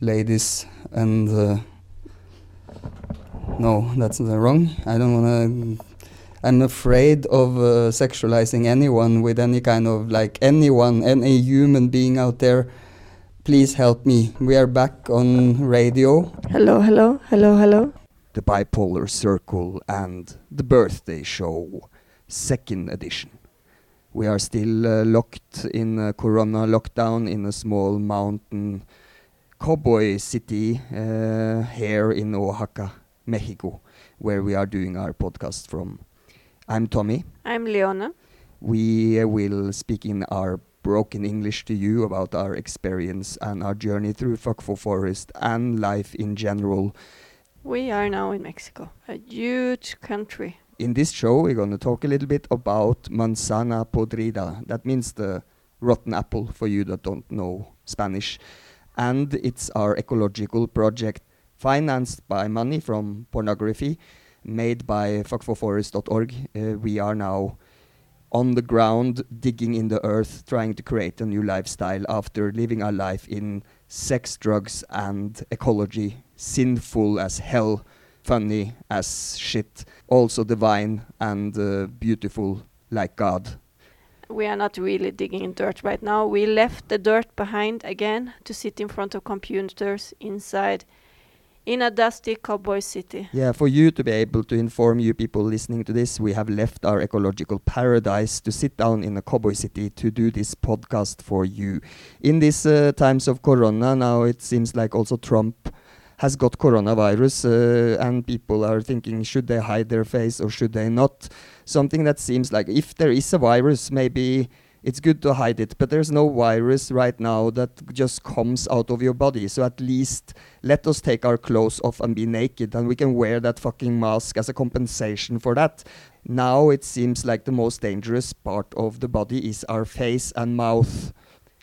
ladies and uh, no, that's uh, wrong. I don't want to. I'm afraid of uh, sexualizing anyone with any kind of like anyone, any human being out there. Please help me. We are back on radio. Hello, hello, hello, hello. The Bipolar Circle and the Birthday Show, second edition. We are still uh, locked in a corona lockdown in a small mountain cowboy city uh, here in Oaxaca, Mexico, where we are doing our podcast from. I'm Tommy. I'm Leona. We uh, will speak in our broken English to you about our experience and our journey through Fuck for Forest and life in general. We are now in Mexico, a huge country. In this show, we're going to talk a little bit about manzana podrida. That means the rotten apple for you that don't know Spanish. And it's our ecological project financed by money from pornography made by fuckforforest.org. Uh, we are now on the ground, digging in the earth, trying to create a new lifestyle after living our life in sex, drugs, and ecology. Sinful as hell, funny as shit, also divine and uh, beautiful like God. We are not really digging in dirt right now. We left the dirt behind again to sit in front of computers inside in a dusty cowboy city. Yeah, for you to be able to inform you people listening to this, we have left our ecological paradise to sit down in a cowboy city to do this podcast for you. In these uh, times of corona, now it seems like also Trump has got coronavirus uh, and people are thinking should they hide their face or should they not something that seems like if there is a virus maybe it's good to hide it, but there's no virus right now that just comes out of your body. So at least let us take our clothes off and be naked, and we can wear that fucking mask as a compensation for that. Now it seems like the most dangerous part of the body is our face and mouth.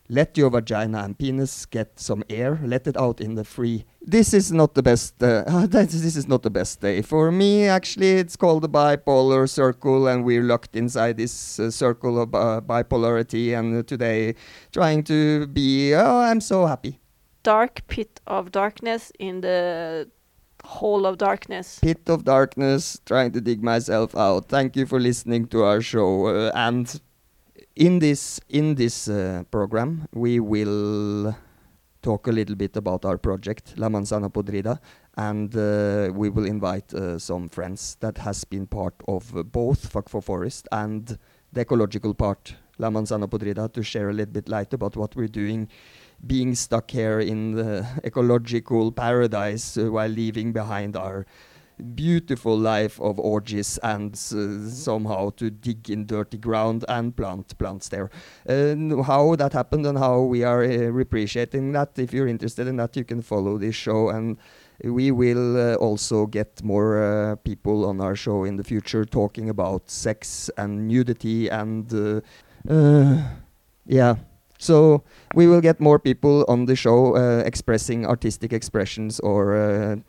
Let your vagina and penis get some air. Let it out in the free. This is not the best. Uh, this is not the best day for me. Actually, it's called the bipolar circle, and we're locked inside this uh, circle of uh, bipolarity. And uh, today, trying to be. Oh, I'm so happy. Dark pit of darkness in the hole of darkness. Pit of darkness. Trying to dig myself out. Thank you for listening to our show uh, and in this in this uh, program we will talk a little bit about our project La Manzana Podrida and uh, we will invite uh, some friends that has been part of both Fuck for Forest and the ecological part La Manzana Podrida to share a little bit light about what we're doing being stuck here in the ecological paradise uh, while leaving behind our beautiful life of orgies and uh, somehow to dig in dirty ground and plant plants there. Uh, how that happened and how we are uh, appreciating that. If you're interested in that, you can follow this show and we will uh, also get more uh, people on our show in the future talking about sex and nudity and yeah. So we will get more people on the show expressing artistic expressions or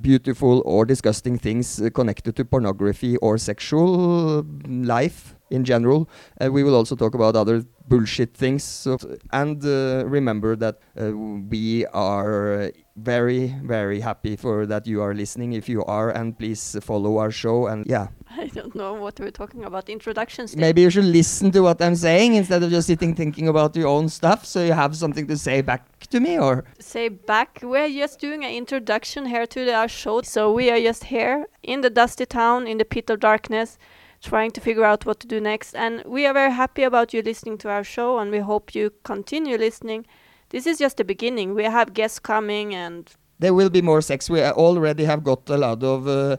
beautiful or disgusting things uh, connected to pornography or sexual life in general. Uh, we will also talk about other bullshit things. So, and uh, remember that uh, we are very, very happy for that you are listening. If you are, and please follow our show. And yeah, I don't know what we're talking about. Introductions. Maybe you should listen to what I'm saying instead of just sitting thinking about your own stuff, so you have something to say back to me, or say back. We're just doing an introduction here to the, our show. So we are just here in the dusty town, in the pit of darkness trying to figure out what to do next. And we are very happy about you listening to our show, and we hope you continue listening. This is just the beginning. We have guests coming and there will be more sex. We already have got a lot of uh,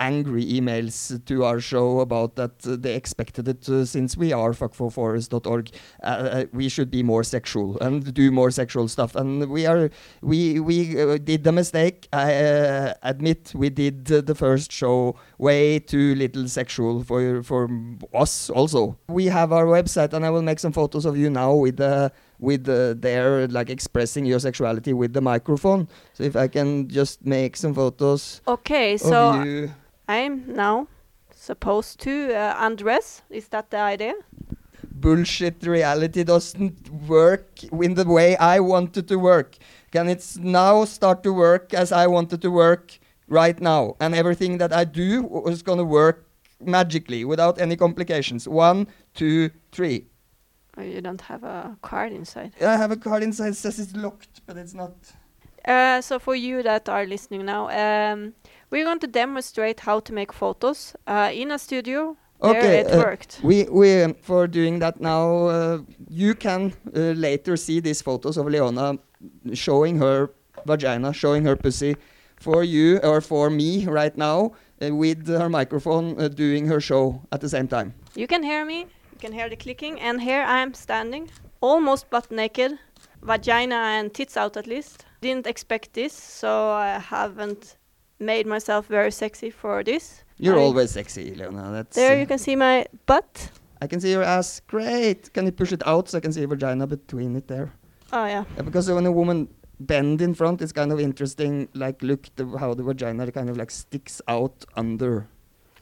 angry emails to our show about that uh, they expected it uh, since we are fuckforforest.org. Uh, uh, we should be more sexual and do more sexual stuff. And we are we we uh, did the mistake. I admit we did the first show way too little sexual for for us. Also, we have our website, and I will make some photos of you now with the with uh, their like expressing your sexuality with the microphone. So if I can just make some photos. Okay, so I'm now supposed to uh, undress. Is that the idea? Bullshit reality doesn't work in the way I wanted to work. Can it now start to work as I wanted to work right now? And everything that I do is going to work magically without any complications. One, two, three. Oh, you don't have a card inside. I have a card inside that says it's locked, but it's not. Uh, so for you that are listening now, um, we're going to demonstrate how to make photos uh, in a studio. Okay, There it uh, worked. We, we um, for doing that now, uh, you can uh, later see these photos of Leona showing her vagina, showing her pussy for you or for me right now uh, with her microphone uh, doing her show at the same time. You can hear me. You can hear the clicking. And here I am standing, almost butt naked, vagina and tits out at least. Didn't expect this, so I haven't made myself very sexy for this. You're I- always sexy, Leona. That's, There uh, you can see my butt. I can see your ass. Great. Can you push it out so I can see your vagina between it there? Oh yeah. Yeah, because when a woman bend in front, it's kind of interesting. Like, look the, how the vagina kind of like sticks out under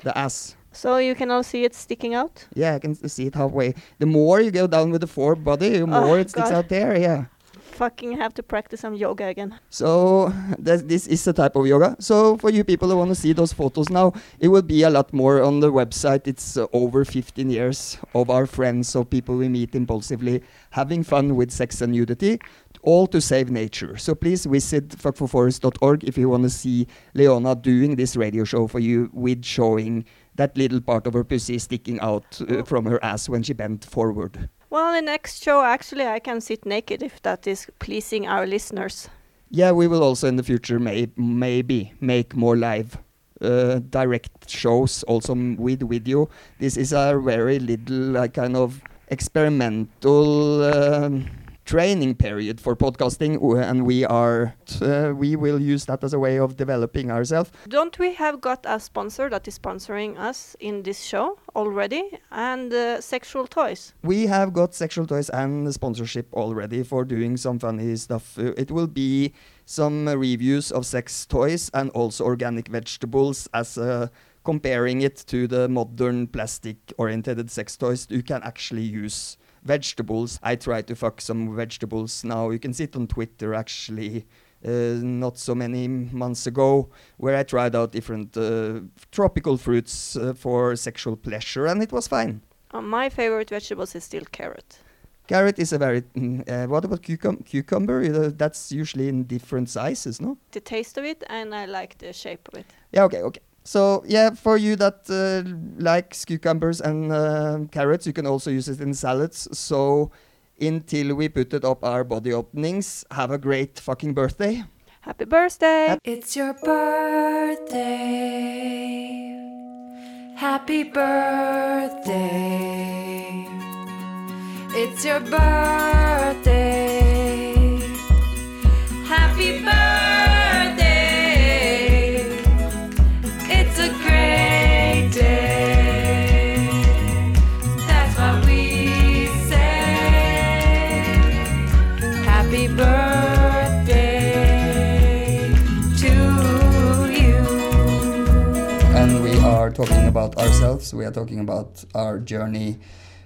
the ass. So you can all see it sticking out. Yeah, I can see it halfway. The more you go down with the fore body, the more it sticks Oh, God. out there. Yeah. Fucking have to practice some yoga again. So th- this is a type of yoga. So for you people who want to see those photos now, it will be a lot more on the website. It's uh, over 15 years of our friends, of people we meet impulsively, having fun with sex and nudity, all to save nature. So please visit fuckforforest.org if you want to see Leona doing this radio show for you with showing that little part of her pussy sticking out uh, from her ass when she bent forward. Well, the next show, actually, I can sit naked if that is pleasing our listeners. Yeah, we will also in the future may maybe make more live uh, direct shows also with video. This is a very little uh, kind of experimental um, training period for podcasting, and we are uh, we will use that as a way of developing ourselves. Don't we have got a sponsor that is sponsoring us in this show already? And uh, sexual toys. We have got sexual toys and sponsorship already for doing some funny stuff. Uh, it will be some reviews of sex toys and also organic vegetables as uh, comparing it to the modern plastic oriented sex toys. You can actually use vegetables. I try to fuck some vegetables now. You can see it on Twitter actually. Uh, not so many months ago, where I tried out different uh, tropical fruits uh, for sexual pleasure, and it was fine. Uh, my favorite vegetables is still carrot. Carrot is a very. Mm, uh, what about cucum- cucumber? That's usually in different sizes, no? The taste of it, and I like the shape of it. Yeah. Okay. Okay. So yeah, for you that uh, likes cucumbers and uh, carrots, you can also use it in salads. So until we put it up our body openings, have a great fucking birthday. Happy birthday! Hap- It's your birthday. Happy birthday. It's your birthday. About ourselves. We are talking about our journey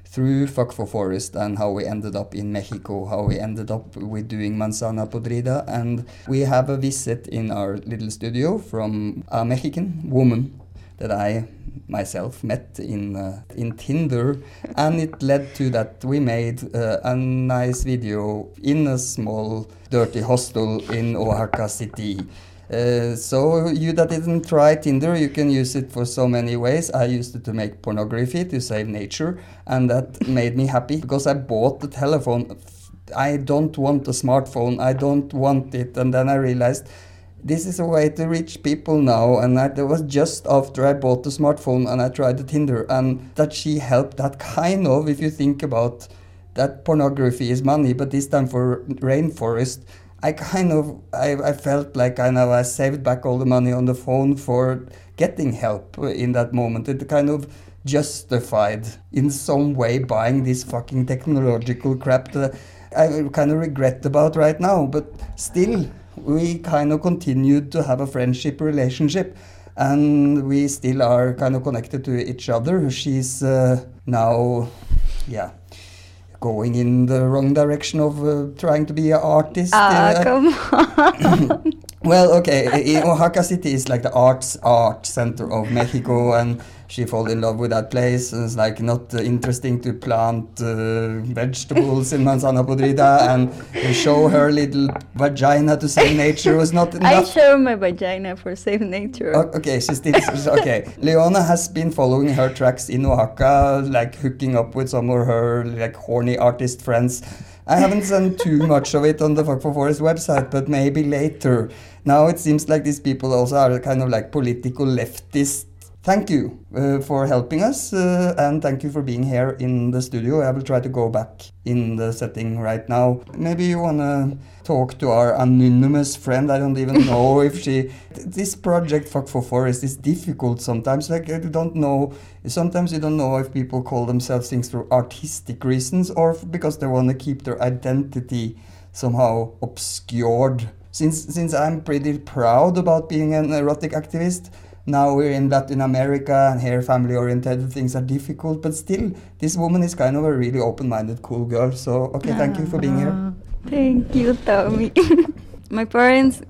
through Fuck for Forest and how we ended up in Mexico, how we ended up with doing Manzana Podrida. And we have a visit in our little studio from a Mexican woman that I myself met in uh, in Tinder, and it led to that we made uh, a nice video in a small dirty hostel in Oaxaca City. Uh, so you that didn't try Tinder, you can use it for so many ways. I used it to make pornography to save nature, and that made me happy because I bought the telephone. I don't want a smartphone. I don't want it, and then I realized this is a way to reach people now. And that was just after I bought the smartphone and I tried the Tinder, and that she helped. That kind of, if you think about that pornography is money, but this time for rainforest. I kind of I, I felt like I know I saved back all the money on the phone for getting help in that moment. It kind of justified in some way buying this fucking technological crap that I kind of regret about right now. But still, we kind of continued to have a friendship relationship, and we still are kind of connected to each other. She's uh, now, yeah going in the wrong direction of uh, trying to be an artist. Ah, Uh, come on. well, okay, Oaxaca City is like the arts art center of Mexico, and she fell in love with that place. It's like not uh, interesting to plant uh, vegetables in Manzana Podrida and show her little vagina to save nature was not enough. I show my vagina for Save Nature. O- Okay, she still okay. Leona has been following her tracks in Oaxaca, like hooking up with some of her like horny artist friends. I haven't seen too much of it on the Fuck for Forest website, but maybe later. Now it seems like these people also are kind of like political leftists. Thank you uh, for helping us, uh, and thank you for being here in the studio. I will try to go back in the setting right now. Maybe you wanna talk to our anonymous friend. I don't even know if she. This project, Fuck for Forest, is difficult sometimes. Like you don't know. Sometimes you don't know if people call themselves things for artistic reasons or because they want to keep their identity somehow obscured. Since since I'm pretty proud about being an erotic activist, now we're in Latin America and here family oriented things are difficult, but still this woman is kind of a really open minded, cool girl. So okay, thank you for being here. Ah, Thank you, Tommy. my parents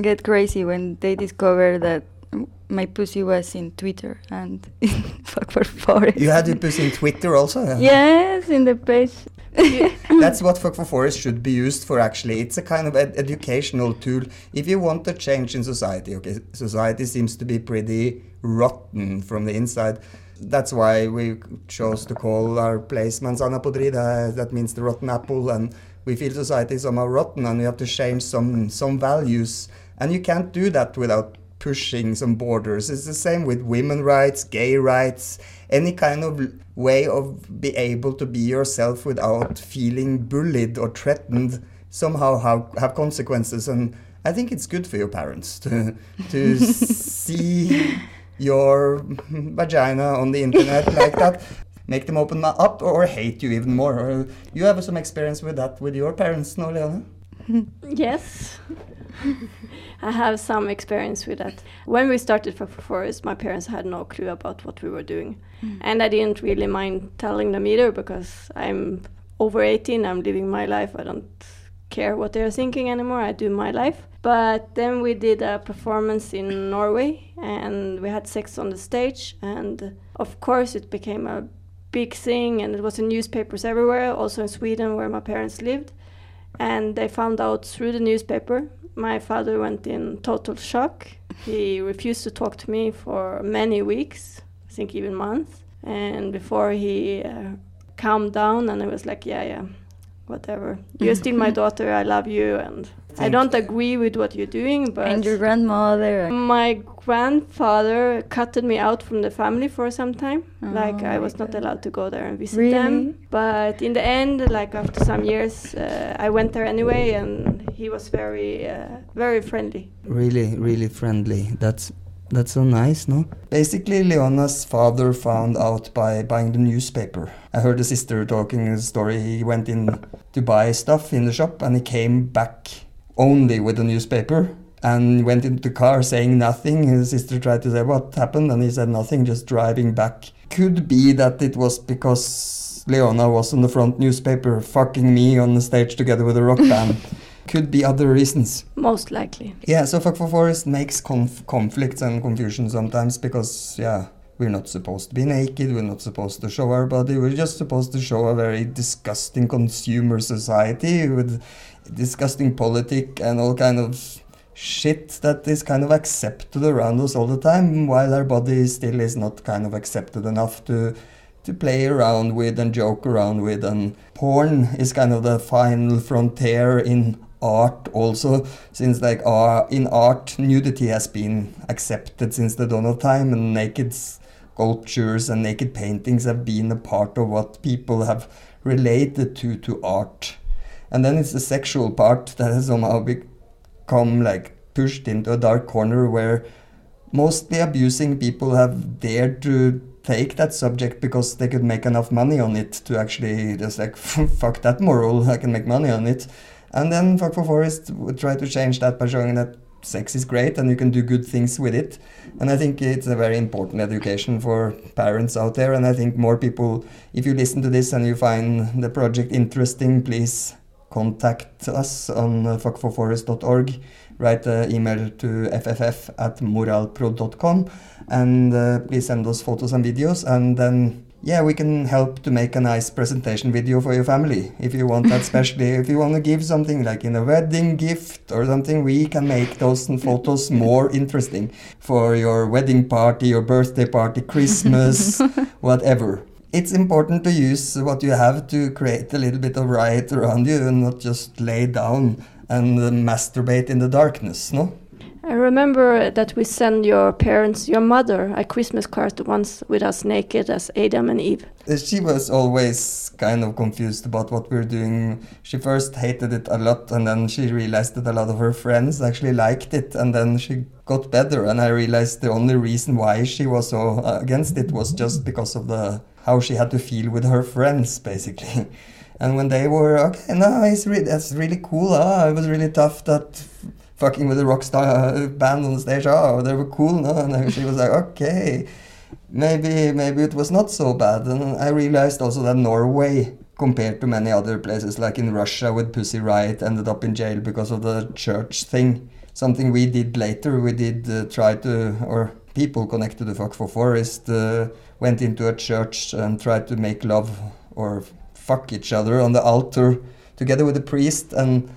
get crazy when they discover that my pussy was in Twitter and in Fuck for Forest. You had your pussy in Twitter also. Yes, in the page. That's what Fuck for Forest should be used for actually. It's a kind of ed- educational tool. If you want a change in society, okay, society seems to be pretty rotten from the inside. That's why we chose to call our place Manzana Podrida. That means the rotten apple. And we feel society is somehow rotten and we have to change some, some values. And you can't do that without pushing some borders. It's the same with women rights, gay rights, any kind of way of be able to be yourself without feeling bullied or threatened somehow have, have consequences. And I think it's good for your parents to to see your vagina on the internet like that. Make them open up or hate you even more. You have some experience with that with your parents, no, Leona? Yes. I have some experience with that. When we started for Forest, my parents had no clue about what we were doing. Mm. And I didn't really mind telling them either because I'm over 18, I'm living my life. I don't care what they're thinking anymore. I do my life. But then we did a performance in Norway and we had sex on the stage. And of course, it became a big thing and it was in newspapers everywhere, also in Sweden where my parents lived and they found out through the newspaper. My father went in total shock. He refused to talk to me for many weeks, I think even months. And before he uh, calmed down, and I was like, "Yeah, yeah, whatever. You're still my daughter. I love you, and I don't agree with what you're doing, but and your grandmother. my grandfather cutted me out from the family for some time. like Oh I my was not allowed to go there and visit Really? them. But in the end, like after some years, uh, I went there anyway, and he was very, uh, very friendly. Really, really friendly. That's that's so nice, no? Basically, Leona's father found out by buying the newspaper. I heard the sister talking a story. He went in to buy stuff in the shop and he came back only with the newspaper and went into the car saying nothing. His sister tried to say what happened and he said nothing, just driving back. Could be that it was because Leona was on the front newspaper fucking me on the stage together with a rock band. Could be other reasons. Most likely. Yeah, so Fuck for Forest makes conf- conflicts and confusion sometimes because, yeah, we're not supposed to be naked, we're not supposed to show our body, we're just supposed to show a very disgusting consumer society with disgusting politic and all kind of shit that is kind of accepted around us all the time, while our body still is not kind of accepted enough to to play around with and joke around with and porn is kind of the final frontier in art also since like uh, in art nudity has been accepted since the dawn of time and naked sculptures and naked paintings have been a part of what people have related to to art. And then it's the sexual part that has somehow become like pushed into a dark corner where mostly abusing people have dared to take that subject because they could make enough money on it to actually just like fuck that moral. I can make money on it. And then Fuck for Forest would try to change that by showing that sex is great and you can do good things with it. And I think it's a very important education for parents out there. And I think more people, if you listen to this and you find the project interesting, please contact us on uh, fuckforforest.org. Write an email to fff at moralprod.com and uh, please send us photos and videos. And then, yeah, we can help to make a nice presentation video for your family. If you want that, especially if you want to give something like in a wedding gift or something, we can make those photos more interesting for your wedding party, your birthday party, Christmas, whatever. It's important to use what you have to create a little bit of riot around you and not just lay down and masturbate in the darkness, no? I remember that we sent your parents, your mother, a Christmas card once with us naked as Adam and Eve. Uh, She was always kind of confused about what we were doing. She first hated it a lot, and then she realized that a lot of her friends actually liked it, and then she got better. And I realized the only reason why she was so uh, against it was just because of the how she had to feel with her friends, basically. And when they were okay, no, it's re- that's really cool. Ah, it was really tough that fucking with a rock star band on the stage. Oh, they were cool, no? And she was like, okay maybe maybe it was not so bad. And I realized also that Norway, compared to many other places like in Russia with Pussy Riot, ended up in jail because of the church thing. Something we did later, we did uh, try to, or people connected to the Fuck for Forest uh, went into a church and tried to make love or fuck each other on the altar together with the priest and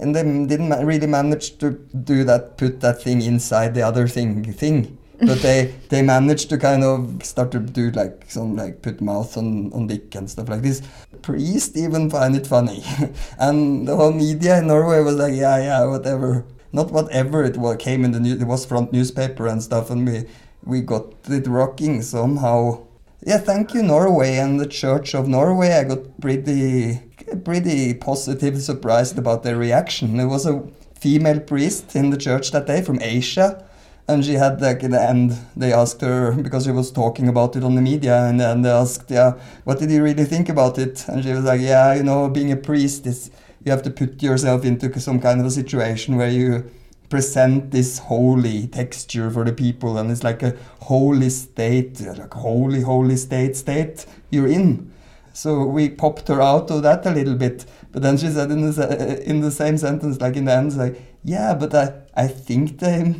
and they didn't ma- really manage to do that put that thing inside the other thing thing. But they they managed to kind of start to do like some like put mouth on on dick and stuff like this. Priest even find it funny. And the whole media in norway was like yeah yeah whatever. Not whatever it was came in the news it was front newspaper and stuff and we we got it rocking somehow. Yeah thank you norway and the church of norway. I got pretty pretty positive surprised about their reaction. There was a female priest in the church that day from asia and she had like in the end they asked her because she was talking about it on the media and then they asked yeah what did you really think about it? And she was like yeah you know being a priest is you have to put yourself into some kind of a situation where you present this holy texture for the people and it's like a holy state like holy holy state state you're in so we popped her out of that a little bit but then she said in the, in the same sentence like in the end like yeah but i i think they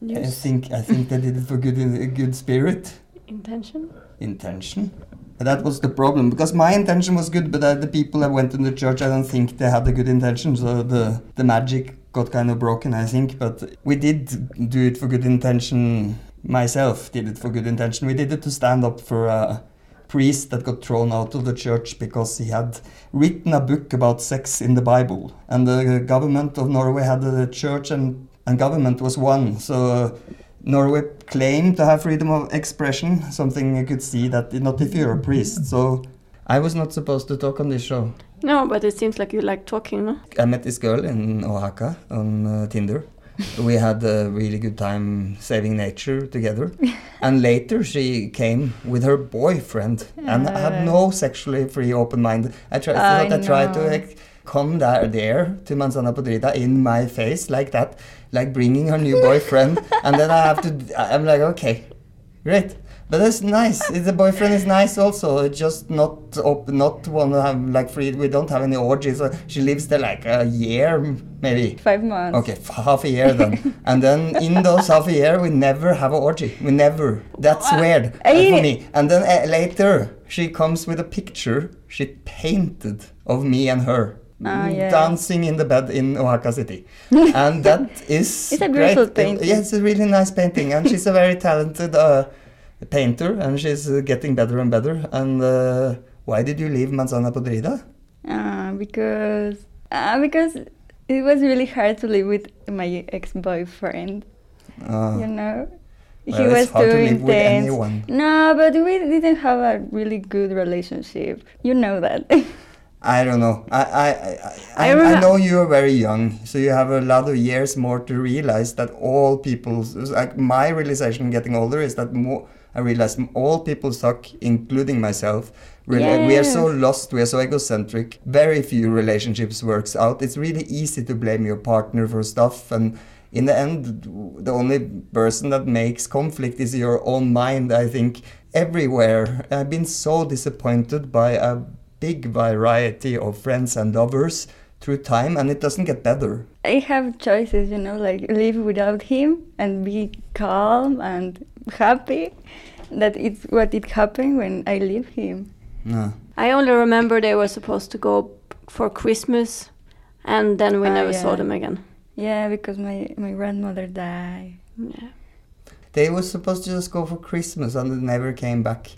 I think I think they did it for good in a good spirit intention. intention. And that was the problem because my intention was good, but uh, the people that went in the church, I don't think they had a good intention. So the the magic got kind of broken, I think. But we did do it for good intention. Myself did it for good intention. We did it to stand up for a priest that got thrown out of the church because he had written a book about sex in the Bible, and the government of Norway had the church and and government was one. So Norway claimed to have freedom of expression, something you could see that not if you're a priest. So I was not supposed to talk on this show. No, but it seems like you like talking, no? I met this girl in Oaxaca on uh, Tinder. We had a really good time saving nature together. and later she came with her boyfriend and had no sexually free open mind. I tried, I I tried to like, come there, there to Manzana Podrida in my face like that, like bringing her new boyfriend. and then I have to, I'm like, okay, great. But that's nice. The boyfriend is nice also. It's just not op- not want to have like free. We don't have any orgies. She lives there like a year, maybe. Five months. Okay, f- half a year then. and then in those half a year, we never have an orgy. We never. That's weird uh, for me. And then uh, later, she comes with a picture she painted of me and her. Ah, yeah. Dancing in the bed in Oaxaca City, and that is It's a great. beautiful Uh, painting. Yeah, it's a really nice painting, and she's a very talented uh, painter, and she's uh, getting better and better. And uh, why did you leave Manzana Podrida? Uh, because uh, because it was really hard to live with my ex-boyfriend. Uh, you know, he well, was too to live with intense. anyone. No, but we didn't have a really good relationship. You know that. I don't know. I I I, I, I I know you are very young, so you have a lot of years more to realize that all people. Like my realization getting older is that more. I realized all people suck, including myself. Rela- We are so lost. We are so egocentric. Very few relationships works out. It's really easy to blame your partner for stuff, and in the end, the only person that makes conflict is your own mind. I think everywhere. I've been so disappointed by a big variety of friends and lovers through time, and it doesn't get better. I have choices, you know, like live without him and be calm and happy. That it's what it happened when I leave him. No. I only remember they were supposed to go for Christmas, and then we Ah, never saw them again. Yeah, because my, my grandmother died. Yeah. They were supposed to just go for Christmas and they never came back.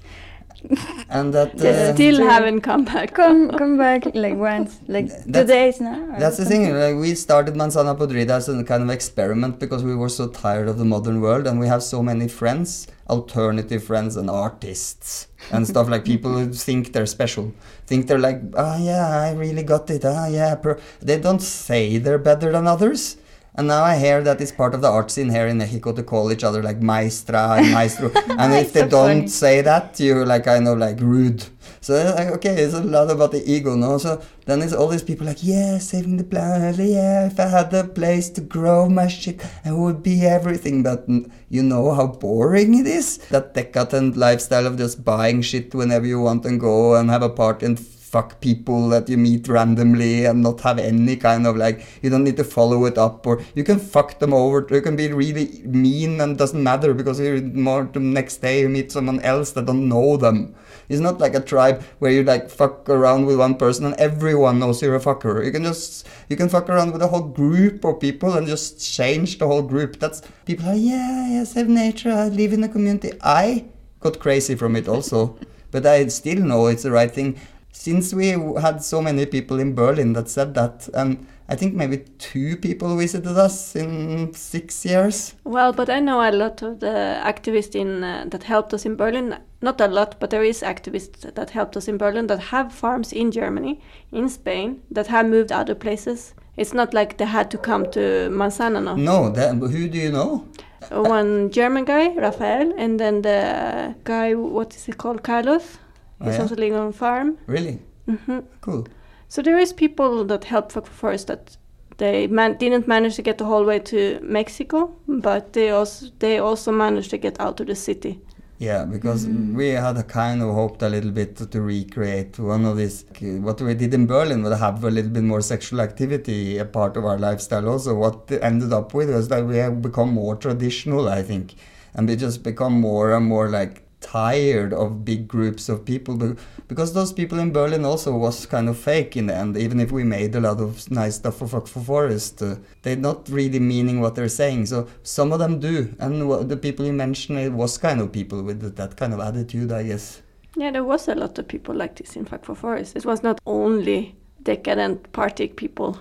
and that They uh, still True. haven't come back. Come come back like once, like two days now. or That's the something. thing. Like we started Manzana Podrida as a kind of experiment because we were so tired of the modern world, and we have so many friends, alternative friends, and artists and stuff like people who think they're special, think they're like, ah, yeah, I really got it. Ah, yeah, per-. they don't say they're better than others. And now I hear that it's part of the art scene here in Mexico to call each other like maestra and maestro. and if they so don't funny. say that, you're like kind of like rude. So like, okay, it's a lot about the ego, no? So then it's all these people like, yeah, saving the planet, yeah, if I had a place to grow my shit, I would be everything. But you know how boring it is? That decadent lifestyle of just buying shit whenever you want and go and have a party and fuck people that you meet randomly and not have any kind of like you don't need to follow it up or you can fuck them over. You can be really mean and doesn't matter because you're more the next day you meet someone else that don't know them. It's not like a tribe where you like fuck around with one person and everyone knows you're a fucker. You can just you can fuck around with a whole group of people and just change the whole group. That's people are yeah yeah save nature i live in a community. I got crazy from it also but i still know it's the right thing since we had so many people in Berlin that said that, and I think maybe two people visited us in six years. Well, but I know a lot of the activists in uh, that helped us in Berlin. Not a lot, but there is activists that helped us in Berlin that have farms in Germany, in Spain, that have moved other places. It's not like they had to come to Manzana. No, No, that, who do you know? one German guy, Rafael, and then the guy, what is he called, Carlos. Oh, He's yeah? also living on a farm. Really? hmm Cool. So there is people that help for Forest that they man- didn't manage to get the whole way to Mexico, but they also they also managed to get out of the city. Yeah, because we had a kind of hoped a little bit to, to recreate one of these. What we did in Berlin would have a little bit more sexual activity, a part of our lifestyle. Also, what ended up with was that we have become more traditional, I think, and we just become more and more like tired of big groups of people because those people in Berlin also was kind of fake in the end even if we made a lot of nice stuff for Fuck for Forest uh, they're not really meaning what they're saying so some of them do and the people you mentioned it was kind of people with that kind of attitude I guess Yeah, there was a lot of people like this in Fuck for Forest. It was not only decadent party people.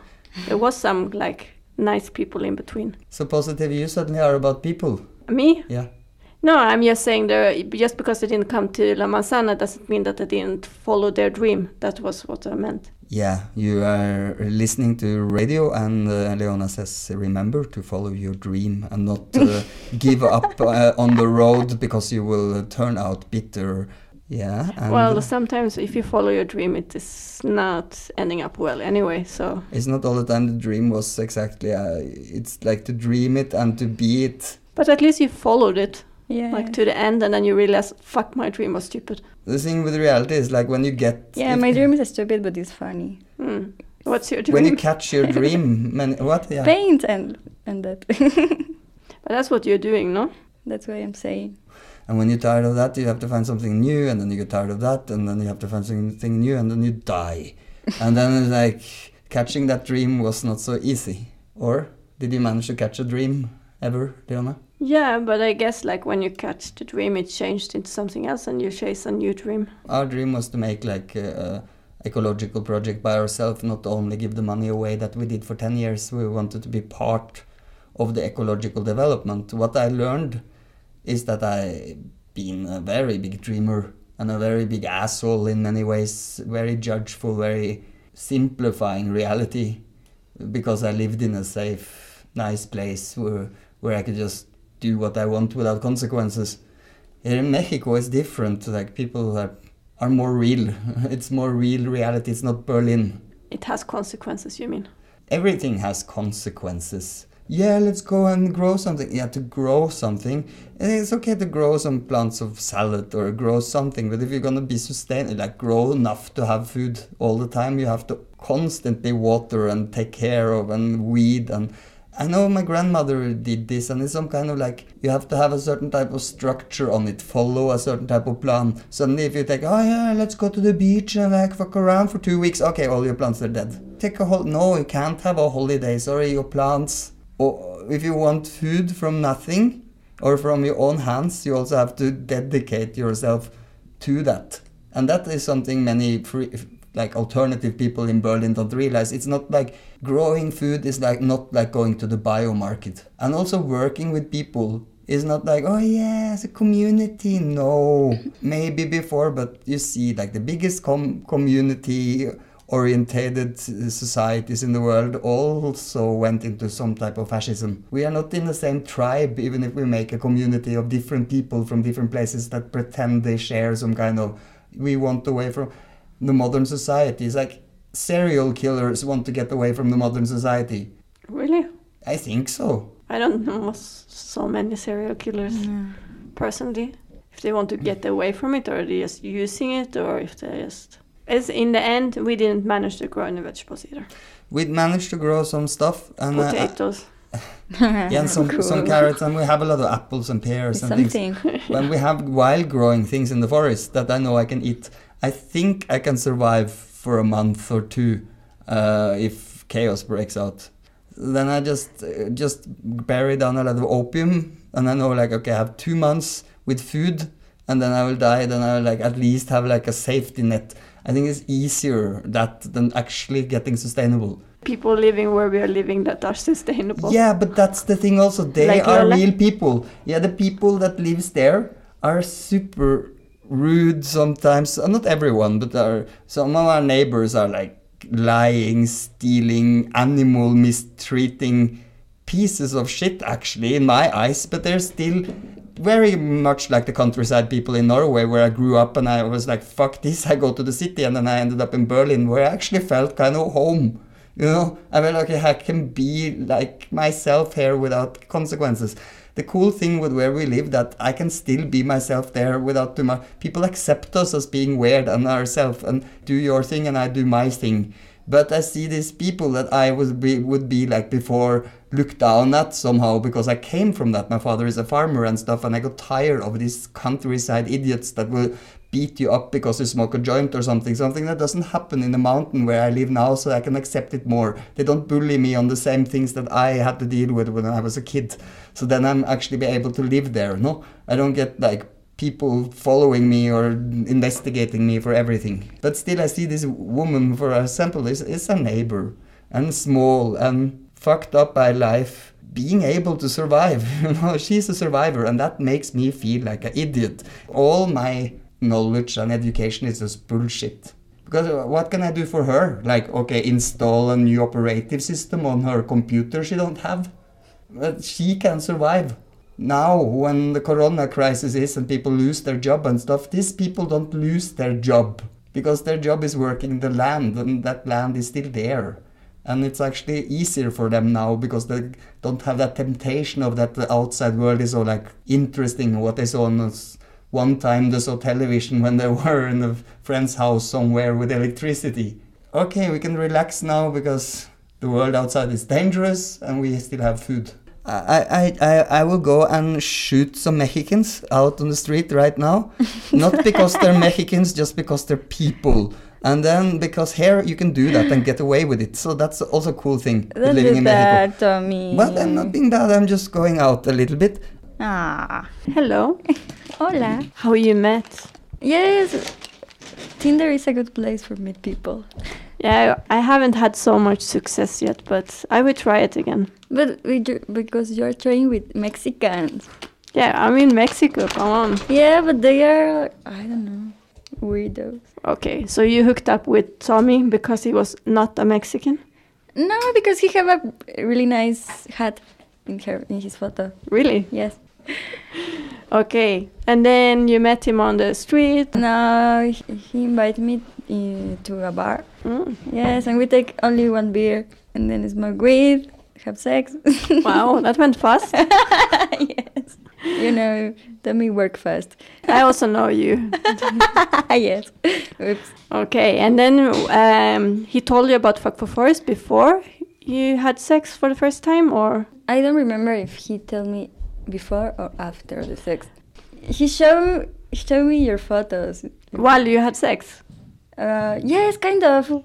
There was some like nice people in between. so positive you suddenly are about people Me? yeah No, I'm just saying that Just because they didn't come to La Manzana doesn't mean that they didn't follow their dream. That was what I meant. Yeah, you are listening to radio, and uh, Leona says, remember to follow your dream and not uh, give up uh, on the road because you will uh, turn out bitter. Yeah, well, sometimes if you follow your dream, it is not ending up well anyway. So it's not all the time the dream was exactly, uh, it's like to dream it and to be it. But at least you followed it, Yeah. like to the end, and then you realize, fuck, my dream was stupid. The thing with reality is like when you get. yeah, my dream is stupid, but it's funny. Hmm. What's your dream? When you catch your dream, man, what? Yeah. Paint and and that. but that's what you're doing, no? That's what I'm saying. And when you're tired of that, you have to find something new, and then you get tired of that, and then you have to find something new, and then you die. and then it's like catching that dream was not so easy. Or did you manage to catch a dream ever, Leona? Yeah, but I guess like when you catch the dream, it changed into something else, and you chase a new dream. Our dream was to make like a, a ecological project by ourselves, not only give the money away that we did for 10 years. We wanted to be part of the ecological development. What I learned is that I've been a very big dreamer and a very big asshole in many ways, very judgeful, very simplifying reality because I lived in a safe, nice place where where I could just do what I want without consequences. Here in Mexico it's different. Like people are are more real. it's more real reality. It's not Berlin. It has consequences, you mean? Everything has consequences. yeah, let's go and grow something. Yeah, to grow something, it's okay to grow some plants of salad or grow something, but if you're gonna be sustainable, like grow enough to have food all the time, you have to constantly water and take care of and weed and. I know my grandmother did this, and it's some kind of like you have to have a certain type of structure on it, follow a certain type of plan. Suddenly, if you take, oh yeah, let's go to the beach and like fuck around for two weeks, okay, all your plants are dead. Take a whole no, you can't have a holiday. Sorry, your plants. Or if you want food from nothing or from your own hands, you also have to dedicate yourself to that. And that is something many free, like alternative people in Berlin don't realize. It's not like growing food is like not like going to the bio market. And also working with people is not like, oh yeah, it's a community. No, maybe before, but you see like the biggest com- community orientated societies in the world also went into some type of fascism. We are not in the same tribe, even if we make a community of different people from different places that pretend they share some kind of. We want away from the modern society. It's like serial killers want to get away from the modern society. Really? I think so. I don't know so many serial killers personally. If they want to get away from it, or they're just using it, or if they just. As in the end, we didn't manage to grow any vegetables either. We managed to grow some stuff and uh, Potatoes. yeah, and some, some carrots, and we have a lot of apples and pears and things. Something. when we have wild growing things in the forest that I know I can eat, I think I can survive for a month or two uh, if chaos breaks out. Then I just uh, just bury down a lot of opium, and I know like okay, I have two months with food, and then I will die. Then I will like at least have like a safety net. I think it's easier that than actually getting sustainable. People living where we are living that are sustainable. Yeah, but that's the thing also. They Like are real people. Yeah, the people that lives there are super rude sometimes. Uh, not everyone, but some of our neighbors are like lying, stealing, animal mistreating pieces of shit actually in my eyes, but they're still very much like the countryside people in Norway where I grew up and I was like, fuck this, I go to the city and then I ended up in Berlin where I actually felt kind of home. You know, I mean, like I can be like myself here without consequences. The cool thing with where we live that I can still be myself there without too much. People accept us as being weird and ourselves and do your thing and I do my thing. But I see these people that I was be, would be like before looked down at somehow because I came from that. My father is a farmer and stuff, and I got tired of these countryside idiots that will beat you up because you smoke a joint or something. Something that doesn't happen in the mountain where I live now, so I can accept it more. They don't bully me on the same things that I had to deal with when I was a kid. So then I'm actually be able to live there. No, I don't get like people following me or investigating me for everything. But still, I see this woman, for example, is, is a neighbor and small and fucked up by life. Being able to survive, you know, she's a survivor, and that makes me feel like an idiot. All my knowledge and education is just bullshit. Because uh, what can I do for her? Like, okay, install a new operative system on her computer she don't have. But she can survive now when the corona crisis is and people lose their job and stuff these people don't lose their job because their job is working the land and that land is still there and it's actually easier for them now because they don't have that temptation of that the outside world is so like interesting what they saw on one time they saw television when they were in a friend's house somewhere with electricity okay we can relax now because the world outside is dangerous and we still have food I, I, I, I will go and shoot some Mexicans out on the street right now. Not because they're Mexicans, just because they're people. And then because here you can do that and get away with it. So that's also a cool thing with Don't living do in Mexico. Tommy. But I'm not being bad, I'm just going out a little bit. Ah. Hello. Hola. How you met? Yes. Tinder is a good place for meet people. Yeah, I haven't had so much success yet, but I will try it again. But we do, because you're trying with Mexicans. Yeah, I'm in Mexico. Come on. Yeah, but they are, I don't know, weirdos. Okay, so you hooked up with Tommy because he was not a Mexican? No, because he have a really nice hat in her in his photo. Really? Yes. Okay, and then you met him on the street. No, he, invited me uh, to a bar. Mm. Yes, and we take only one beer and then smoke weed. have sex. Wow, that went fast. yes. You know, Tommy work fast. I also know you. yes. Oops. Okay, and then um, he told you about Fuck for Forest before you had sex for the first time, or I don't remember if he told me before or after the sex. He show showed me your photos. while you had sex? Uh, yes, kind of.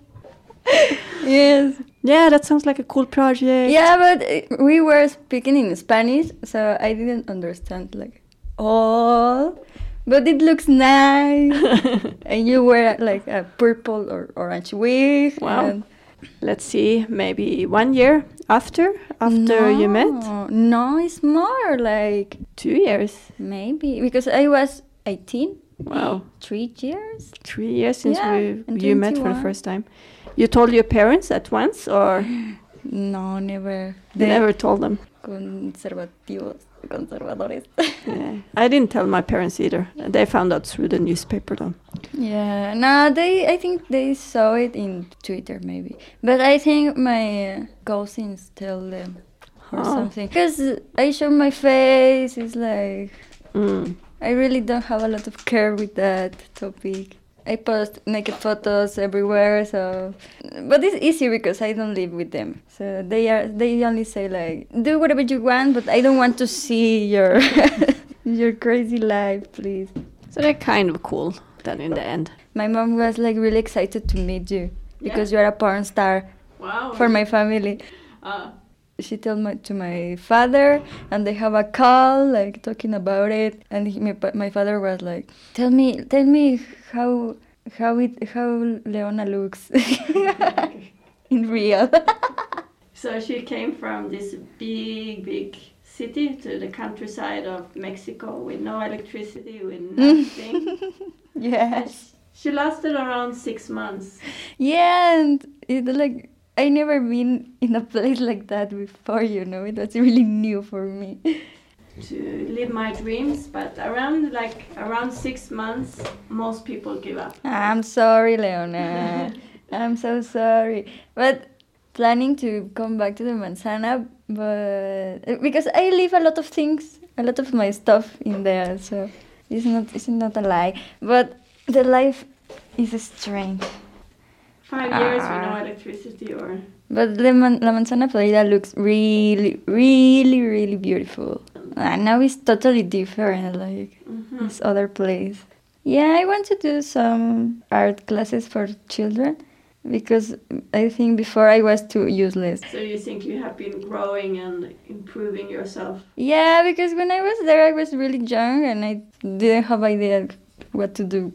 yes. Yeah, that sounds like a cool project. Yeah, but uh, we were speaking in Spanish, so I didn't understand like all. But it looks nice, and you wear like a purple or orange wig. Wow. and- Let's see, maybe one year after after you met, No, No, it's more like two years. maybe because I was eighteen. Wow, Three years. three years since Yeah, we you met for the first time. You told your parents at once, or No, never. They never told them? Conservativos, conservadores. Yeah, I didn't tell my parents either. They found out through the newspaper, though. Yeah, no, they. I think they saw it in Twitter, maybe. But I think my uh, cousins tell them or Oh. something. Because I show my face. It's like Mm. I really don't have a lot of care with that topic. I post naked photos everywhere, so but it's easy because I don't live with them. So they are they only say like do whatever you want, but I don't want to see your your crazy life, please. So they're kind of cool then in the end. My mom was like really excited to meet you because you are a porn star Wow. for my family. Uh, She told my, to my father, and they have a call like talking about it. And he, my, my father was like, "Tell me, tell me how how it how Leona looks in real." So she came from this big, big city to the countryside of Mexico with no electricity, with nothing. yes. she lasted around six months. Yeah, and it like I never been in a place like that before. You know, it was really new for me. to live my dreams, but around like around six months, most people give up. I'm sorry, Leona. I'm so sorry. But planning to come back to the Manzana, but eh, because I leave a lot of things, a lot of my stuff in there, so it's not it's not a lie. But the life is strange. Five years with no Ah. electricity, or But the Man- La Manzana Podrida looks really, really, really beautiful. And now it's totally different, like Mhm. this other place. Yeah, I want to do some art classes for children because I think before I was too useless. so you think you have been growing and improving yourself? Yeah, because when I was there, I was really young and I didn't have idea what to do.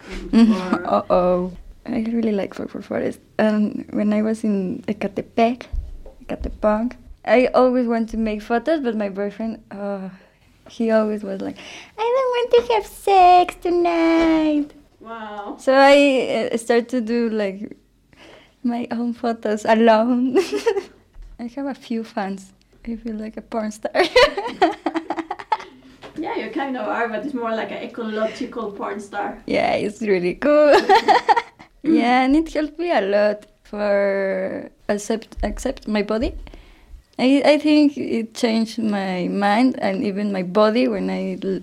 Uh oh. I really like Fuck for Forest. And when I was in Ecatepec, Ecatepec, I always want to make photos, but my boyfriend, uh, he always was like, I don't want to have sex tonight. wow. So I uh, start to do like my own photos alone. I have a few fans. I feel like a porn star. Yeah, you kind of are, but it's more like an ecological porn star. yeah, it's really cool. Mm. yeah, and it helped me a lot for accept accept my body. I I think it changed my mind and even my body when I l-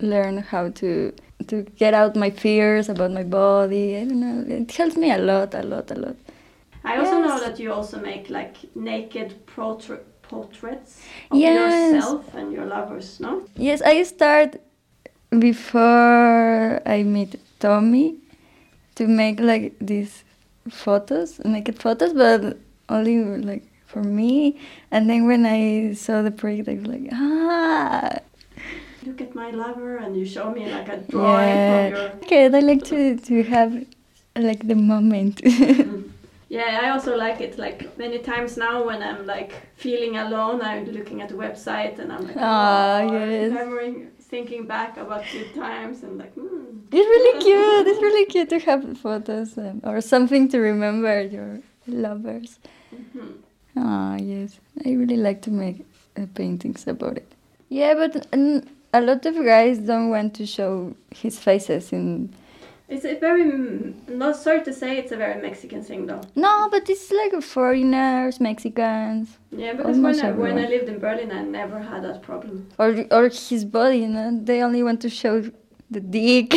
learned how to to get out my fears about my body. I don't know. It helped me a lot, a lot, a lot. I also know that you also make like naked portrait portraits of Yes. yourself and your lovers, no? Yes, I start before I meet Tommy to make like these photos, naked photos, but only like for me. And then when I saw the project, I was like, ah, Look at my lover, and you show me like a drawing yeah. of your. Okay, I like to to have like the moment. Yeah, I also like it. Like many times now, when I'm like feeling alone, I'm looking at the website and I'm like, Ah, oh, yes. remembering, thinking back about good times and like, hmm. It's really cute. It's really cute to have photos um, or something to remember your lovers. mhm. Ah, yes. I really like to make uh, paintings about it. Yeah, but mm, a lot of guys don't want to show his faces in It's a very, not sorry to say, it's a very Mexican thing though. No, but it's like foreigners, Mexicans, Yeah, because when I, when I lived in Berlin, I never had that problem. or or his body. You know, they only want to show the dick.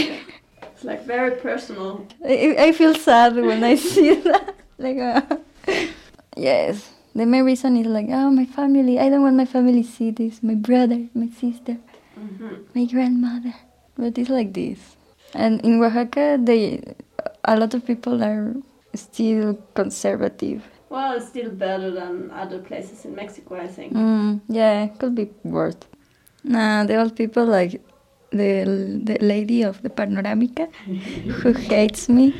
It's like very personal. I, I feel sad when I see that. Like, uh, yes, the main reason is like, oh, my family. I don't want my family to see this. My brother, my sister, hmm my grandmother. But it's like this. And in Oaxaca, they a lot of people are still conservative. Well, it's still better than other places in Mexico, I think. Mm, yeah, it could be worse. Nah, the old people like the the lady of the panoramica who hates me.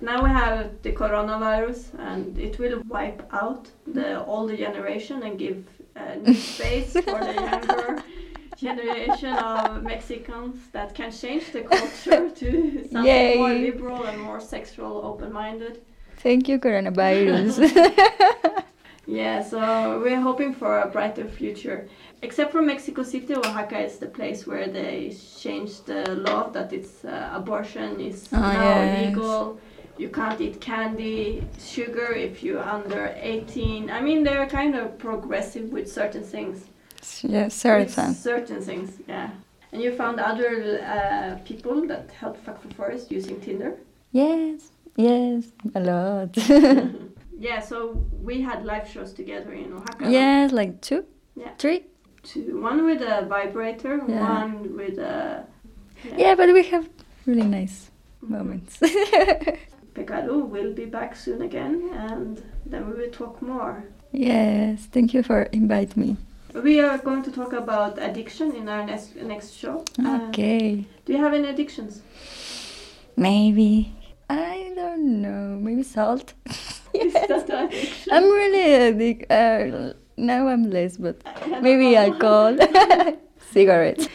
Now we have the coronavirus, and it will wipe out the older generation and give uh, new space for the younger generation of Mexicans that can change the culture to something Yay. more liberal and more sexual, open-minded. Thank you, coronavirus. Yeah, so we're hoping for a brighter future. Except for Mexico City, Oaxaca is the place where they changed the law that it's uh, abortion is Oh, now yes. legal. You can't eat candy, sugar if you're under 18. I mean, they're kind of progressive with certain things. Yeah, sorry, With. Certain things, yeah. And you found other uh, people that help Fuck for Forest using Tinder. Yes, yes, a lot. yeah, so we had live shows together in Oaxaca. yes, like two, Yeah. three. Two, one with a vibrator, Yeah. one with a. Yeah, but we have really nice moments. Pecado will be back soon again, and then we will talk more. yes, thank you for inviting me. We are going to talk about addiction in our next next show. Uh, Okay, do you have any addictions? maybe. I don't know. Maybe salt. Is that an addiction? I'm really addicted. uh, now I'm less, but I don't maybe know. alcohol, cigarettes.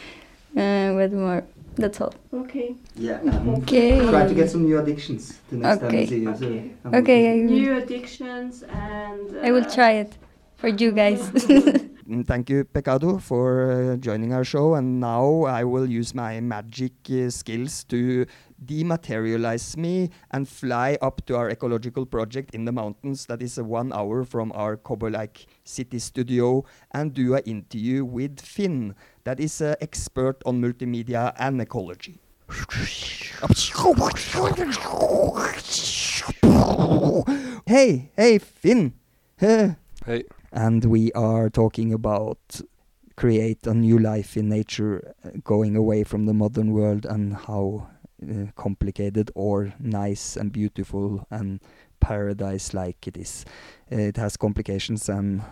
Uh, what more? That's all. Okay. Yeah. and Okay. Try to get some new addictions the next time Okay. we see you. so Okay. I'm Okay, New addictions and. I will uh, try it for you guys. Mm, Thank you, Pecado, for uh, joining our show. And now I will use my magic uh, skills to dematerialize me and fly up to our ecological project in the mountains that is uh, one hour from our Cowboy like city studio and do an interview with Finn, that is an expert on multimedia and ecology. Hey, hey, Finn. Hey. And we are talking about create a new life in nature going away from the modern world and how uh, complicated or nice and beautiful and paradise like it is. It has complications and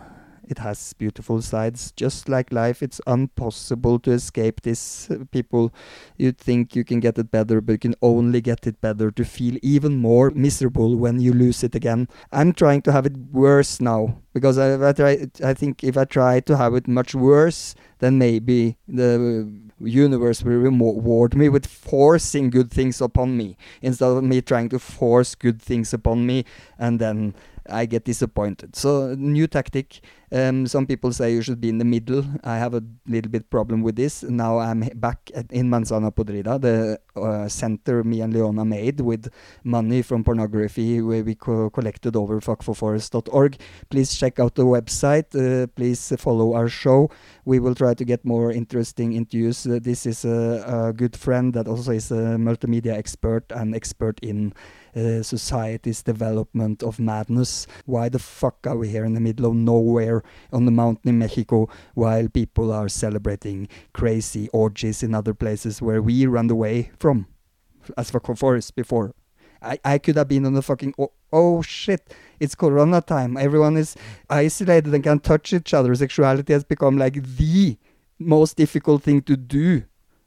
it has beautiful sides just like life it's impossible to escape this uh, people you think you can get it better but you can only get it better to feel even more miserable when you lose it again i'm trying to have it worse now because I, I try I think if I try to have it much worse, then maybe the universe will reward me with forcing good things upon me instead of me trying to force good things upon me and then I get disappointed. So new tactic. Um, some people say you should be in the middle. I have a little bit problem with this. Now I'm back at, in Manzana Podrida, the uh, center me and Leona made with money from pornography where we co- collected over fuckforforest.org please check out the website. Uh, please follow our show. We will try to get more interesting interviews. Uh, this is a, a good friend that also is a multimedia expert and expert in uh, society's development of madness. Why the fuck are we here in the middle of nowhere on the mountain in Mexico while people are celebrating crazy orgies in other places where we ran away from as for forest before? I, I could have been on the fucking oh, oh shit it's corona time. Everyone is isolated and can't touch each other. Sexuality has become like the most difficult thing to do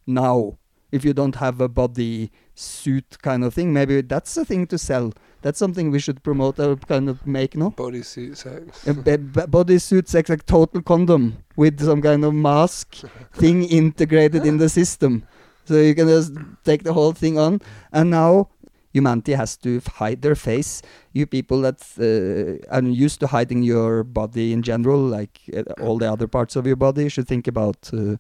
now. If you don't have a body suit kind of thing maybe that's a thing to sell that's something we should promote or kind of make no? Bodysuit sex. a b- b- bodysuit sex like total condom with some kind of mask thing integrated in the system. So you can just take the whole thing on. And now humanity has to hide their face. You people that uh, are used to hiding your body in general like uh, all the other parts of your body should think about uh,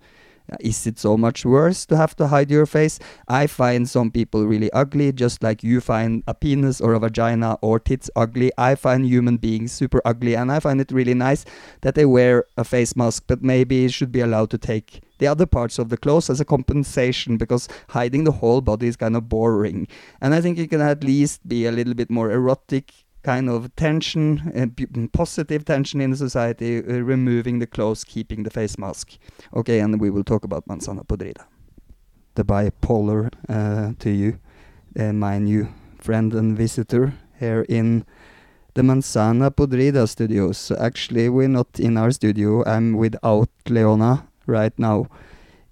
Uh, is it so much worse to have to hide your face? I find some people really ugly, just like you find a penis or a vagina or tits ugly. I find human beings super ugly, and I find it really nice that they wear a face mask, but maybe it should be allowed to take the other parts of the clothes as a compensation because hiding the whole body is kind of boring. And I think it can at least be a little bit more erotic kind of tension, uh, positive tension in the society, uh, removing the clothes, keeping the face mask. Okay, and we will talk about Manzana Podrida. The bipolar uh, to you, uh, my new friend and visitor here in the Manzana Podrida studios. Actually, we're not in our studio. I'm without Leona right now,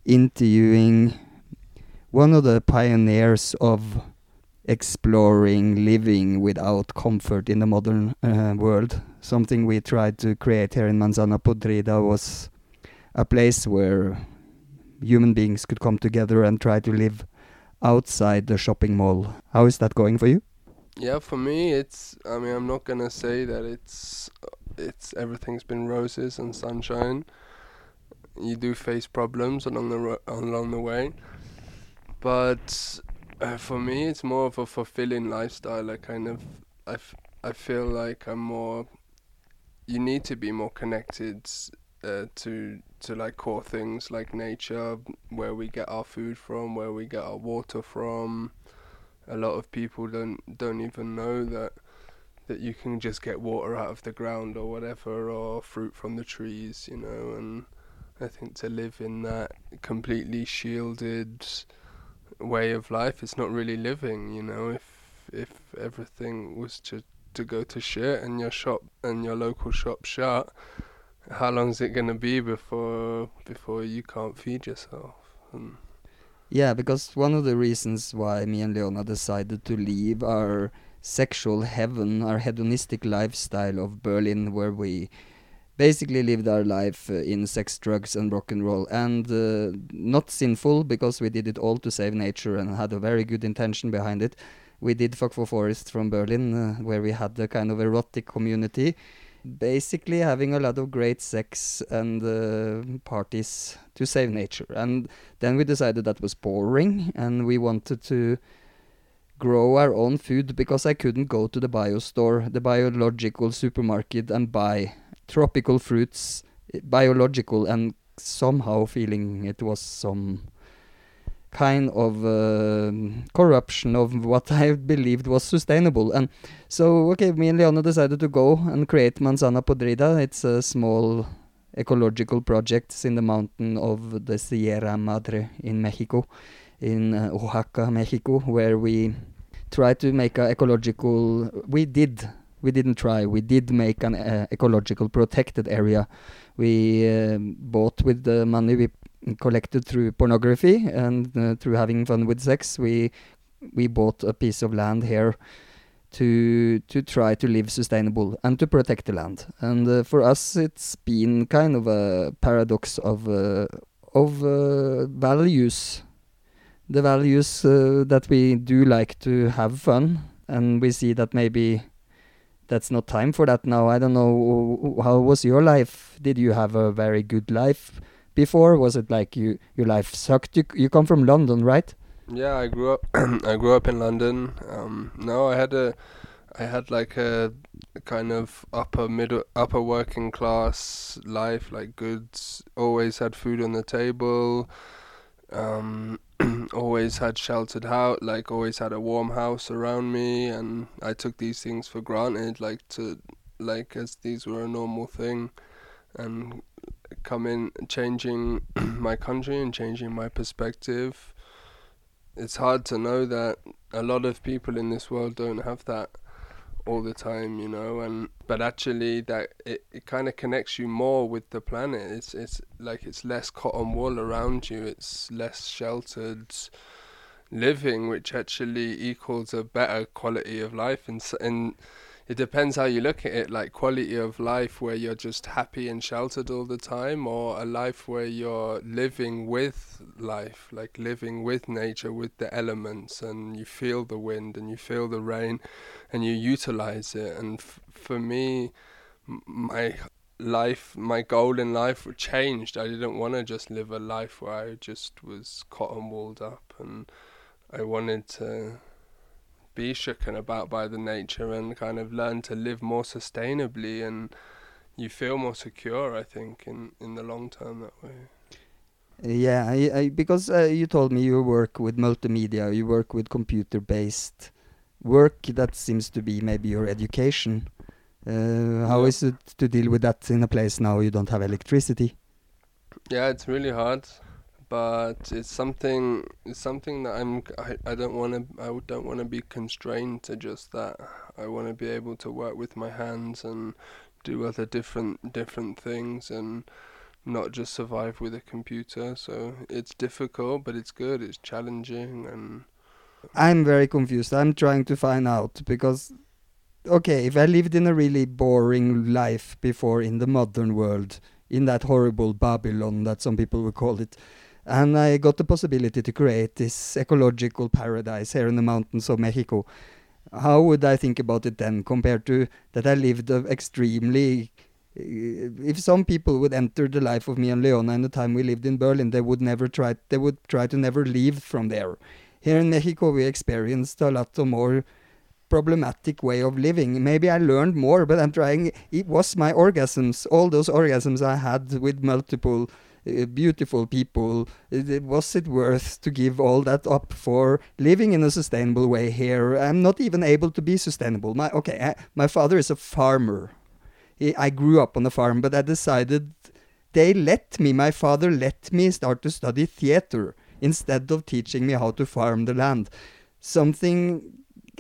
interviewing one of the pioneers of exploring living without comfort in the modern uh, world. Something we tried to create here in Manzana Podrida was a place where human beings could come together and try to live outside the shopping mall. How is that going for you? Yeah, for me, it's. I mean, I'm not gonna say that it's. It's everything's been roses and sunshine. You do face problems along the along the way, but uh, for me, it's more of a fulfilling lifestyle. I kind of, I, f- I feel like I'm more. You need to be more connected uh, to to like core things like nature, where we get our food from, where we get our water from. A lot of people don't don't even know that that you can just get water out of the ground or whatever, or fruit from the trees, you know. And I think to live in that completely shielded way of life, it's not really living, you know. If if everything was to to go to shit and your shop and your local shop shut, how long is it gonna be before before you can't feed yourself? And Yeah, because one of the reasons why me and Leona decided to leave our sexual heaven, our hedonistic lifestyle of Berlin, where we basically lived our life uh, in sex, drugs, and rock and roll, and uh, not sinful because we did it all to save nature and had a very good intention behind it. We did Fuck for Forest from Berlin, uh, where we had a kind of erotic community, basically having a lot of great sex and uh, parties to save nature. And then we decided that was boring, and we wanted to grow our own food because I couldn't go to the bio store, the biological supermarket, and buy tropical fruits, biological, and somehow feeling it was some kind of um corruption of what I believed was sustainable. And so, okay, me and Leona decided to go and create Manzana Podrida. It's a small ecological project in the mountain of the Sierra Madre in Mexico, in uh, Oaxaca, Mexico, where we try to make a ecological. We did. We didn't try. We did make an uh, ecological protected area. We um bought with the money we collected through pornography and uh, through having fun with sex. We we bought a piece of land here to to try to live sustainable and to protect the land. And uh, for us, it's been kind of a paradox of uh, of uh, values. The values uh, that we do like to have fun, and we see that maybe that's not time for that now. I don't know how was your life. Did you have a very good life before? Was it like you your life sucked? You you come from London, right? Yeah, I grew up. I grew up in London. Um, no, I had a, I had like a, kind of upper middle, upper working class life, like goods. Always had food on the table. Um, always had sheltered house, like always had a warm house around me, and I took these things for granted, like to, like as these were a normal thing, and coming changing my country and changing my perspective. It's hard to know that a lot of people in this world don't have that all the time, you know, and but actually that it, it kind of connects you more with the planet. It's it's like it's less cotton wool around you. It's less sheltered living, which actually equals a better quality of life. And and it depends how you look at it. Like quality of life where you're just happy and sheltered all the time, or a life where you're living with life, like living with nature, with the elements, and you feel the wind and you feel the rain, and you utilize it. And f- for me, my life, my goal in life changed. I didn't want to just live a life where I just was cotton walled up, and I wanted to be shaken about by the nature and kind of learn to live more sustainably and you feel more secure i think in in the long term that way Yeah, I, I, because uh, you told me you work with multimedia, you work with computer-based work. That seems to be maybe your education. Uh, how Yeah. is it to deal with that in a place now you don't have electricity? yeah it's really hard but it's something it's something that i'm i, I don't want to i don't want to be constrained to just that i want to be able to work with my hands and do other different different things and not just survive with a computer so it's difficult but it's good it's challenging and I'm very confused. I'm trying to find out because, okay, if I lived in a really boring life before in the modern world, in that horrible Babylon that some people would call it, and I got the possibility to create this ecological paradise here in the mountains of Mexico, how would I think about it then compared to that I lived extremely. uh, If some people would enter the life of me and Leona in the time we lived in Berlin, they would never try. They would try to never leave from there here in Mexico we experienced a lot of more problematic way of living. Maybe I learned more, but I'm trying. It was my orgasms, all those orgasms I had with multiple uh, beautiful people. It- was it worth to give all that up for living in a sustainable way here? I'm not even able to be sustainable. My okay, I, my father is a farmer. He, I grew up on a farm, but I decided they let me. My father let me start to study theater instead of teaching me how to farm the land. Something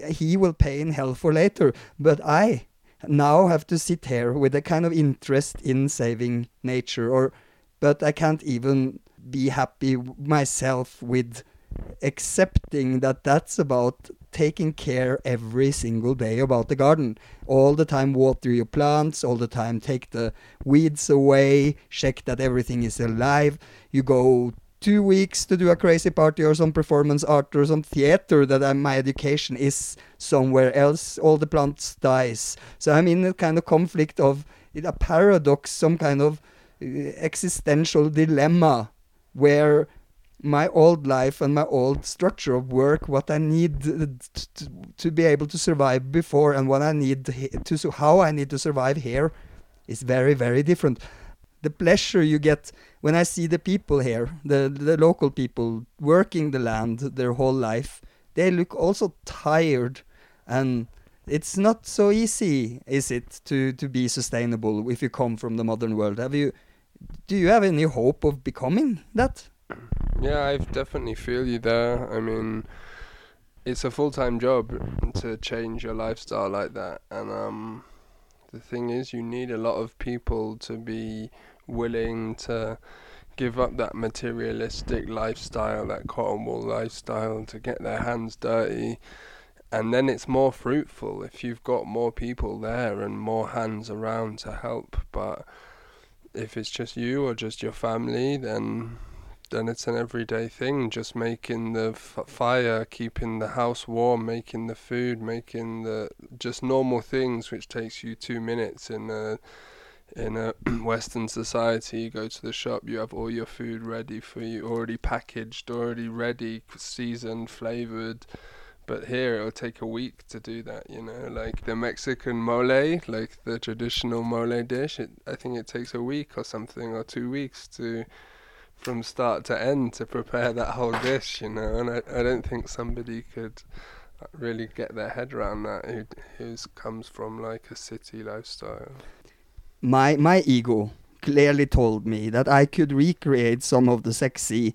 he will pay in hell for later. But I now have to sit here with a kind of interest in saving nature, or but I can't even be happy myself with accepting that that's about taking care every single day about the garden. All the time water your plants all the time take the weeds away check that everything is alive. You go two weeks to do a crazy party or some performance art or some theater that I, my education is somewhere else all the plants dies. So i'm in a kind of conflict of a paradox some kind of existential dilemma where my old life and my old structure of work, what I need uh, t- t- to be able to survive before, and what I need to su- how I need to survive here, is very very different. The pleasure you get when I see the people here, the the local people working the land their whole life, they look also tired, and it's not so easy, is it, to to be sustainable if you come from the modern world? Have you? Do you have any hope of becoming that? Yeah, I definitely feel you there. I mean, it's a full time job to change your lifestyle like that, and um, the thing is, you need a lot of people to be willing to give up that materialistic lifestyle, that cotton wool lifestyle, to get their hands dirty. And then it's more fruitful if you've got more people there and more hands around to help. But if it's just you or just your family, then then it's an everyday thing. Just making the f- fire, keeping the house warm, making the food, making the just normal things, which takes you two minutes in a in a Western society. You go to the shop, you have all your food ready for you, already packaged, already ready, seasoned, flavored. But here it'll take a week to do that, you know. Like the Mexican mole, like the traditional mole dish, it, I think it takes a week or something, or two weeks to from start to end to prepare that whole dish, you know. And I, I don't think somebody could really get their head around that who who's comes from like a city lifestyle. my my ego clearly told me that I could recreate some of the sexy,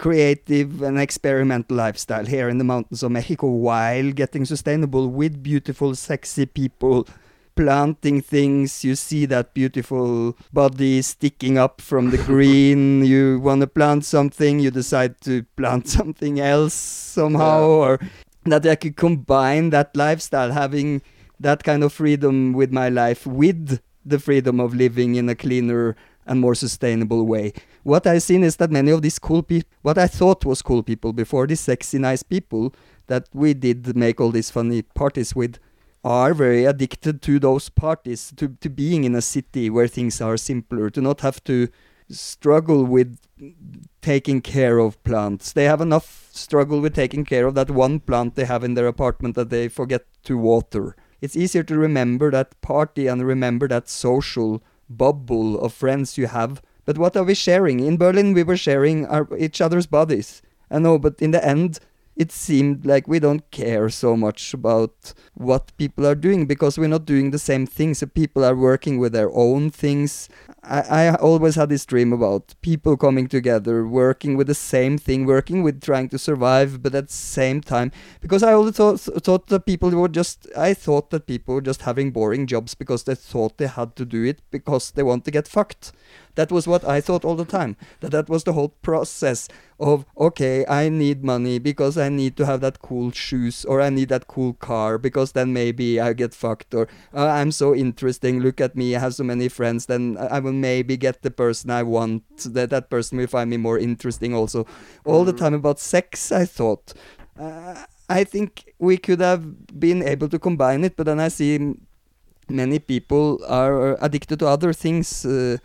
creative and experimental lifestyle here in the mountains of Mexico while getting sustainable with beautiful, sexy people planting things. You see that beautiful body sticking up from the green. You want to plant something, you decide to plant something else somehow, Yeah. or that I could combine that lifestyle, having that kind of freedom with my life with the freedom of living in a cleaner and more sustainable way. What I've seen is that many of these cool people, what I thought was cool people before, these sexy, nice people that we did make all these funny parties with, are very addicted to those parties, to, to being in a city where things are simpler, to not have to struggle with taking care of plants. They have enough struggle with taking care of that one plant they have in their apartment that they forget to water. It's easier to remember that party and remember that social bubble of friends you have. But what are we sharing? In Berlin, we were sharing our, each other's bodies. I know, but in the end, it seemed like we don't care so much about what people are doing because we're not doing the same things. So people are working with their own things. I, I always had this dream about people coming together, working with the same thing, working with trying to survive, but at the same time, because I always thought, thought that people were just, I thought that people were just having boring jobs because they thought they had to do it because they want to get fucked. That was what I thought all the time. That that was the whole process of okay, I need money because I need to have that cool shoes or I need that cool car because then maybe I get fucked or uh, I'm so interesting. Look at me, I have so many friends. Then I will maybe get the person I want. That that person will find me more interesting. Also, all the time about sex, I thought. Uh, I think we could have been able to combine it, but then I see many people are addicted to other things. Uh,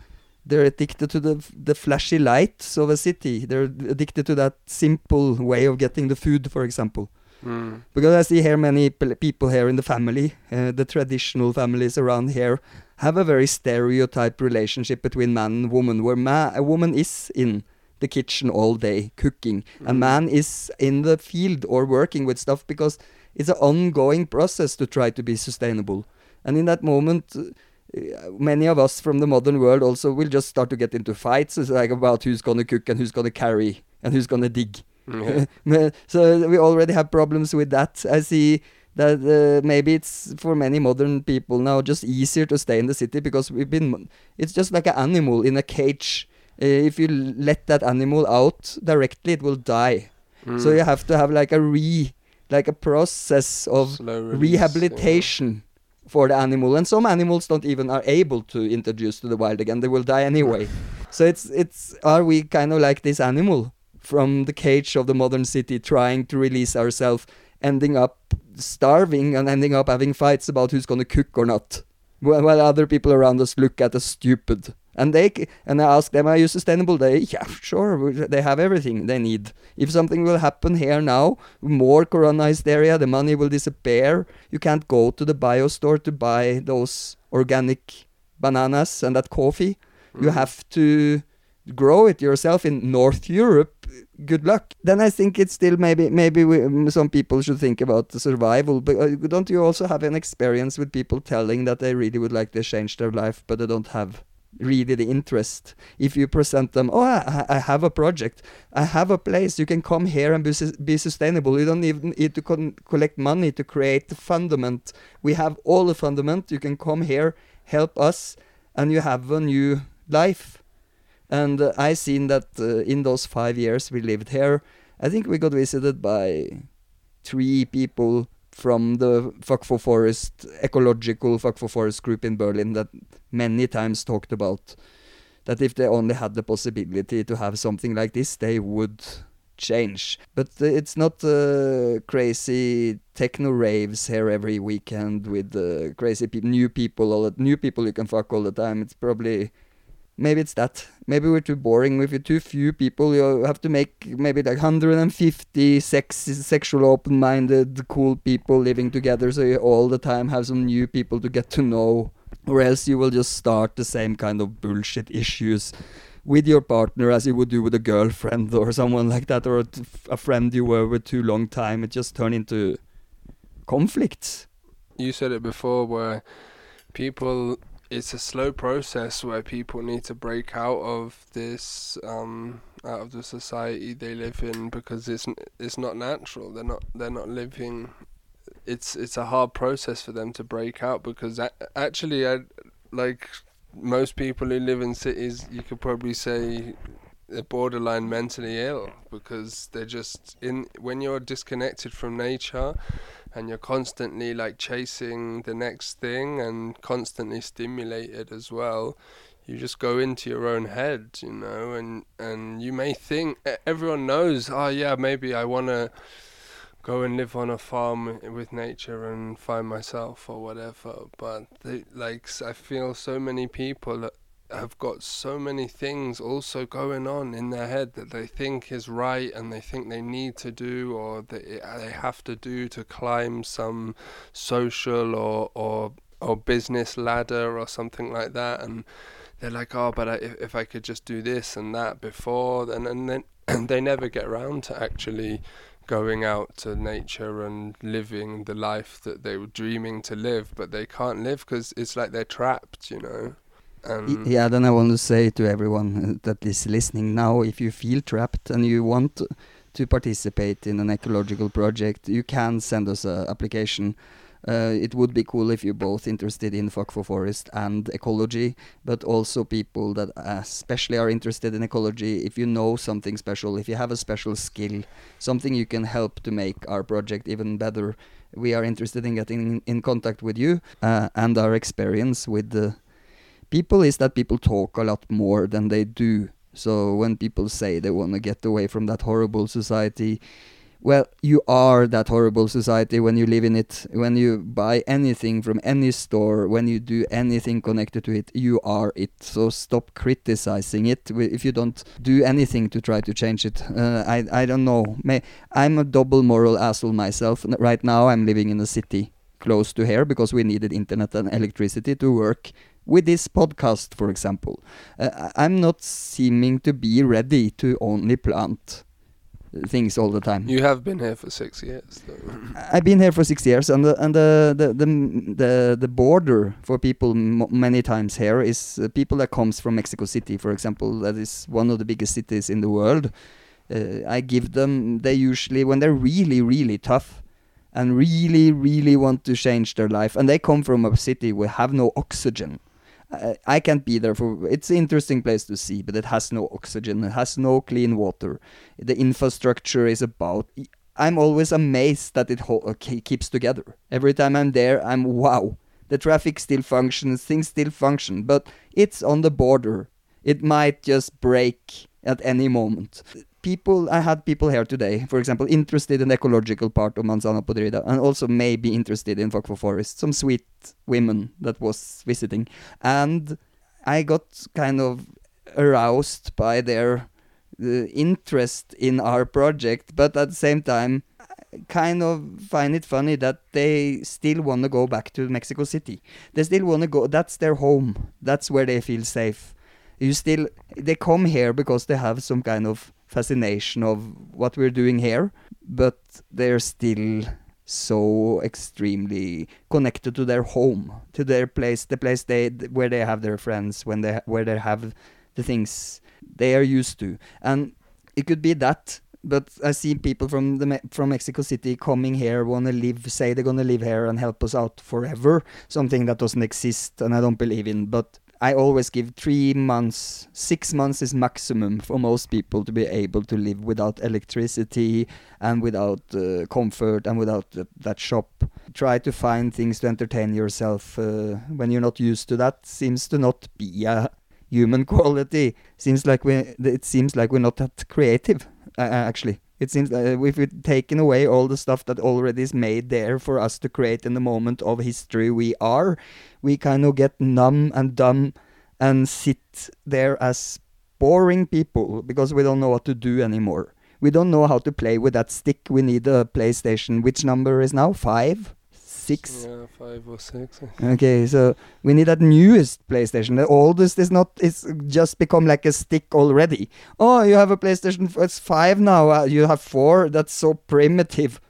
they're addicted to the the flashy lights of a city. They're addicted to that simple way of getting the food, for example. Mm. Because I see here many people here in the family, uh, the traditional families around here, have a very stereotyped relationship between man and woman, where ma- a woman is in the kitchen all day cooking, and Mm. man is in the field or working with stuff because it's an ongoing process to try to be sustainable. And in that moment, many of us from the modern world also will just start to get into fights. It's like about who's gonna cook and who's gonna carry and who's gonna dig. Yeah. So we already have problems with that. I see that uh, maybe it's for many modern people now just easier to stay in the city because we've been. It's just like an animal in a cage. Uh, if you let that animal out directly, it will die. So Mm. you have to have like a re, like a process of release, yeah. For the animal and some animals don't even are able to introduce to the wild again. They will die anyway. So it's it's are we kind of like this animal from the cage of the modern city trying to release ourselves ending up starving and ending up having fights about who's going to cook or not while other people around us look at us stupid and they and I ask them, "Are you sustainable?" They, yeah, sure. They have everything they need. If something will happen here now, more corona hysteria, the money will disappear. You can't go to the bio store to buy those organic bananas and that coffee. You Mm. have to grow it yourself in North Europe. Good luck. Then I think it's still maybe maybe we, mm, some people should think about the survival. But uh, don't you also have an experience with people telling that they really would like to change their life, but they don't have really the interest. If you present them, oh, I, I have a project, I have a place, you can come here and be, be sustainable. You don't even need to collect money to create the fundament. We have all the fundament. You can come here, help us, and you have a new life. And uh, I seen that uh, in those five years we lived here, I think we got visited by three people from the Fuck for Forest ecological Fuck for Forest group in Berlin that many times talked about that if they only had the possibility to have something like this, they would change. But uh, it's not uh, crazy techno raves here every weekend with uh, crazy pe- new people, all the new people you can fuck all the time. It's probably maybe it's that. Maybe we're too boring. You're too few people, you have to make maybe like 150 sex sexual open-minded cool people living together, so you all the time have some new people to get to know. Or else you will just start the same kind of bullshit issues with your partner as you would do with a girlfriend or someone like that, or a friend you were with too long time. It just turn into conflicts. you said it before where people it's a slow process where people need to break out of this um out of the society they live in because it's it's not natural. They're not they're not living it's it's a hard process for them to break out because a- actually I like most people who live in cities you could probably say they're borderline mentally ill because they're just in when you're disconnected from nature and you're constantly like chasing the next thing and constantly stimulated as well you just go into your own head you know and and you may think everyone knows oh yeah maybe i want to go and live on a farm with nature and find myself or whatever. But they, like i feel so many people have got so many things also going on in their head that they think is right and they think they need to do or they they have to do to climb some social or or or business ladder or something like that. And they're like oh but I, if, if I could just do this and that before then and then and they never get around to actually going out to nature and living the life that they were dreaming to live but they can't live because it's like they're trapped you know And yeah, then I want to say to everyone uh, that is listening now, if you feel trapped and you want to participate in an ecological project, you can send us a application. Uh, it would be cool if you're both interested in Fuck for Forest and ecology, but also people that especially are interested in ecology. If you know something special, if you have a special skill, something you can help to make our project even better, we are interested in getting in, in contact with you uh, and our experience with the people is that people talk a lot more than they do. So when people say they want to get away from that horrible society, well, you are that horrible society when you live in it. When you buy anything from any store, when you do anything connected to it, you are it. So stop criticizing it if you don't do anything to try to change it. Uh, I I don't know. May I'm a double moral asshole myself. Right now, I'm living in a city close to here because we needed internet and electricity to work with this podcast, for example. Uh, I'm not seeming to be ready to only plant things all the time. you have been here for six years though. I've been here for six years, and the and the the the the, the border for people many times here is uh, people that comes from Mexico City, for example. That is one of the biggest cities in the world. Uh, I give them. They usually when they're really really tough, and really really want to change their life, and they come from a city where have no oxygen. I, I can't be there for. It's an interesting place to see, but it has no oxygen. It has no clean water. The infrastructure is about. I'm always amazed that it ho- uh, keeps together. Every time I'm there, I'm wow. The traffic still functions, things still function, but it's on the border. It might just break at any moment. People, I had people here today, for example, interested in the ecological part of Manzana Podrida, and also maybe interested in Fuck Forest. Some sweet women that was visiting, and I got kind of aroused by their uh, interest in our project, but at the same time, kind of find it funny that they still want to go back to Mexico City. They still want to go. That's their home. That's where they feel safe. You still, they come here because they have some kind of fascination of what we're doing here, but they're still so extremely connected to their home, to their place, the place they where they have their friends, when they where they have the things they are used to, and it could be that. But I see people from the from Mexico City coming here, want to live, say they're gonna live here and help us out forever. Something that doesn't exist, and I don't believe in. But I always give three months, six months is maximum for most people to be able to live without electricity and without uh, comfort and without th- that shop. Try to find things to entertain yourself uh, when you're not used to that. Seems to not be a human quality. Seems like we. It seems like we're not that creative. Uh, actually, it seems uh, if we've taken away all the stuff that already is made there for us to create in the moment of history we are, we kind of get numb and dumb and sit there as boring people because we don't know what to do anymore. We don't know how to play with that stick. We need a PlayStation. Which number is now? Five? Six? yeah five or six Okay, so we need that newest PlayStation. The oldest is not. It's just become like a stick already. Oh, you have a PlayStation. It's five now. Uh, you have four. That's so primitive.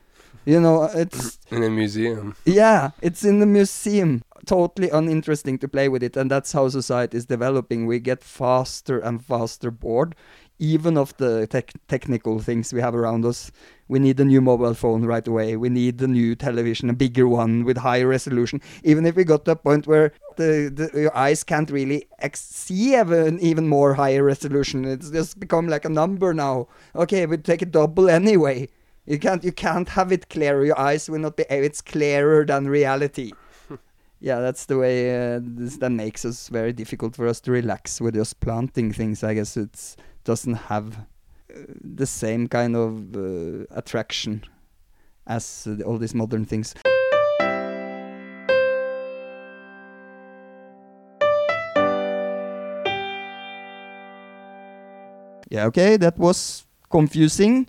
You know, it's in a museum yeah, it's in the museum. Totally uninteresting to play with it, and that's how society is developing. We get faster and faster bored, even of the tech technical things we have around us. We need a new mobile phone right away. We need a new television, a bigger one with higher resolution. Even if we got to a point where the, the your eyes can't really ex- see even even more higher resolution, it's just become like a number now. Okay, we take a double anyway. You can't you can't have it clearer. Your eyes will not be. It's clearer than reality. yeah, that's the way. Uh, this that makes us very difficult for us to relax with just planting things. I guess it's doesn't have uh, the same kind of uh, attraction as uh, all these modern things. Yeah, okay, that was confusing.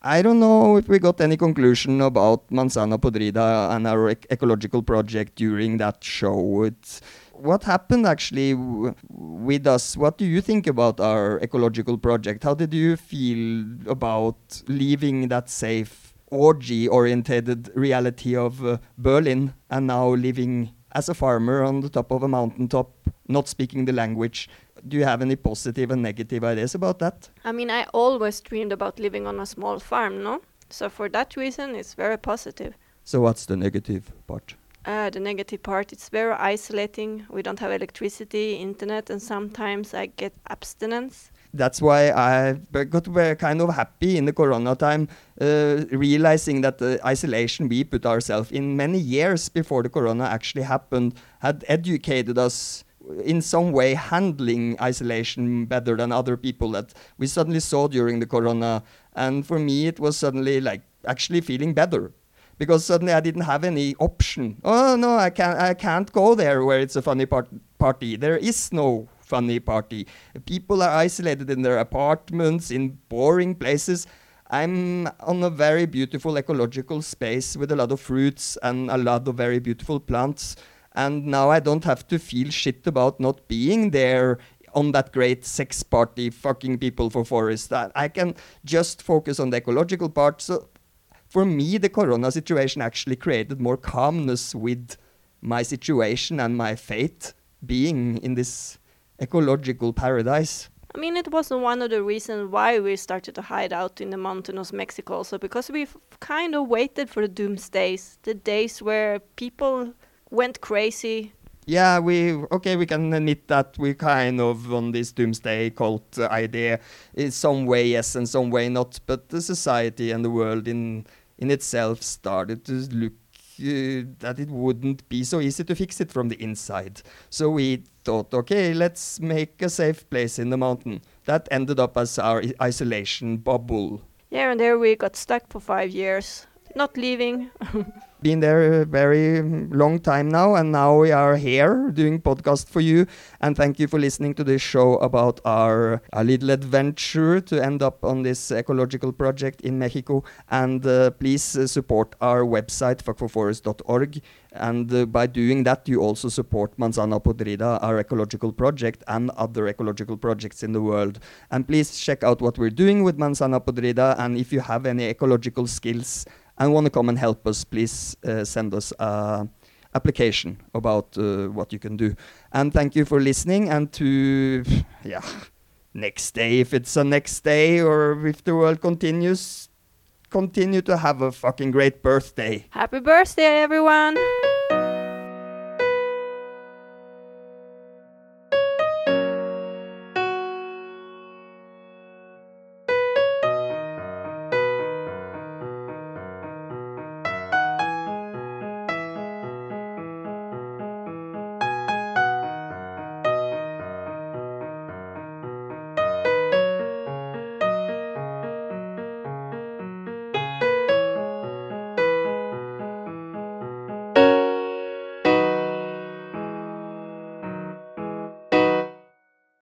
I don't know if we got any conclusion about Manzana Podrida and our ec- ecological project during that show. It's, what happened actually w- with us? What do you think about our ecological project? How did you feel about leaving that safe orgy oriented reality of uh, Berlin and now living as a farmer on the top of a mountaintop, not speaking the language? Do you have any positive and negative ideas about that? I mean, I always dreamed about living on a small farm, no? So for that reason, it's very positive. So, what's the negative part? Uh, the negative part, it's very isolating. We don't have electricity, internet, and sometimes I get abstinence. that's why I got kind of happy in the corona time, uh, realizing that the isolation we put ourselves in many years before the corona actually happened had educated us in some way handling isolation better than other people that we suddenly saw during the corona. And for me, it was suddenly like actually feeling better. Because suddenly I didn't have any option. Oh no, I can't. I can't go there where it's a funny part- party. There is no funny party. People are isolated in their apartments, in boring places. I'm on a very beautiful ecological space with a lot of fruits and a lot of very beautiful plants. And now I don't have to feel shit about not being there on that great sex party, fucking people for forest. I, I can just focus on the ecological part. So for me, the corona situation actually created more calmness with my situation and my fate being in this ecological paradise. I mean, it was one of the reasons why we started to hide out in the mountains of Mexico also, because we kind of waited for the doomsdays, the days where people went crazy. Yeah, we okay. We can admit that we kind of on this doomsday cult uh, idea in some way yes and some way not. But the society and the world in in itself started to look uh, that it wouldn't be so easy to fix it from the inside. So we thought, okay, let's make a safe place in the mountain. That ended up as our isolation bubble. Yeah, and there we got stuck for five years, not leaving. been there a very long time now and now we are here doing podcast for you. And thank you for listening to this show about our, our little adventure to end up on this ecological project in mexico. And uh, please uh, support our website fuckforforest.org and uh, by doing that you also support manzana podrida our ecological project and other ecological projects in the world. And please check out what we're doing with manzana podrida. And if you have any ecological skills and want to come and help us, please uh, send us a application about uh, what you can do. And thank you for listening. And to yeah, next day if it's a next day or if the world continues, continue to have a fucking great birthday. Happy birthday, everyone!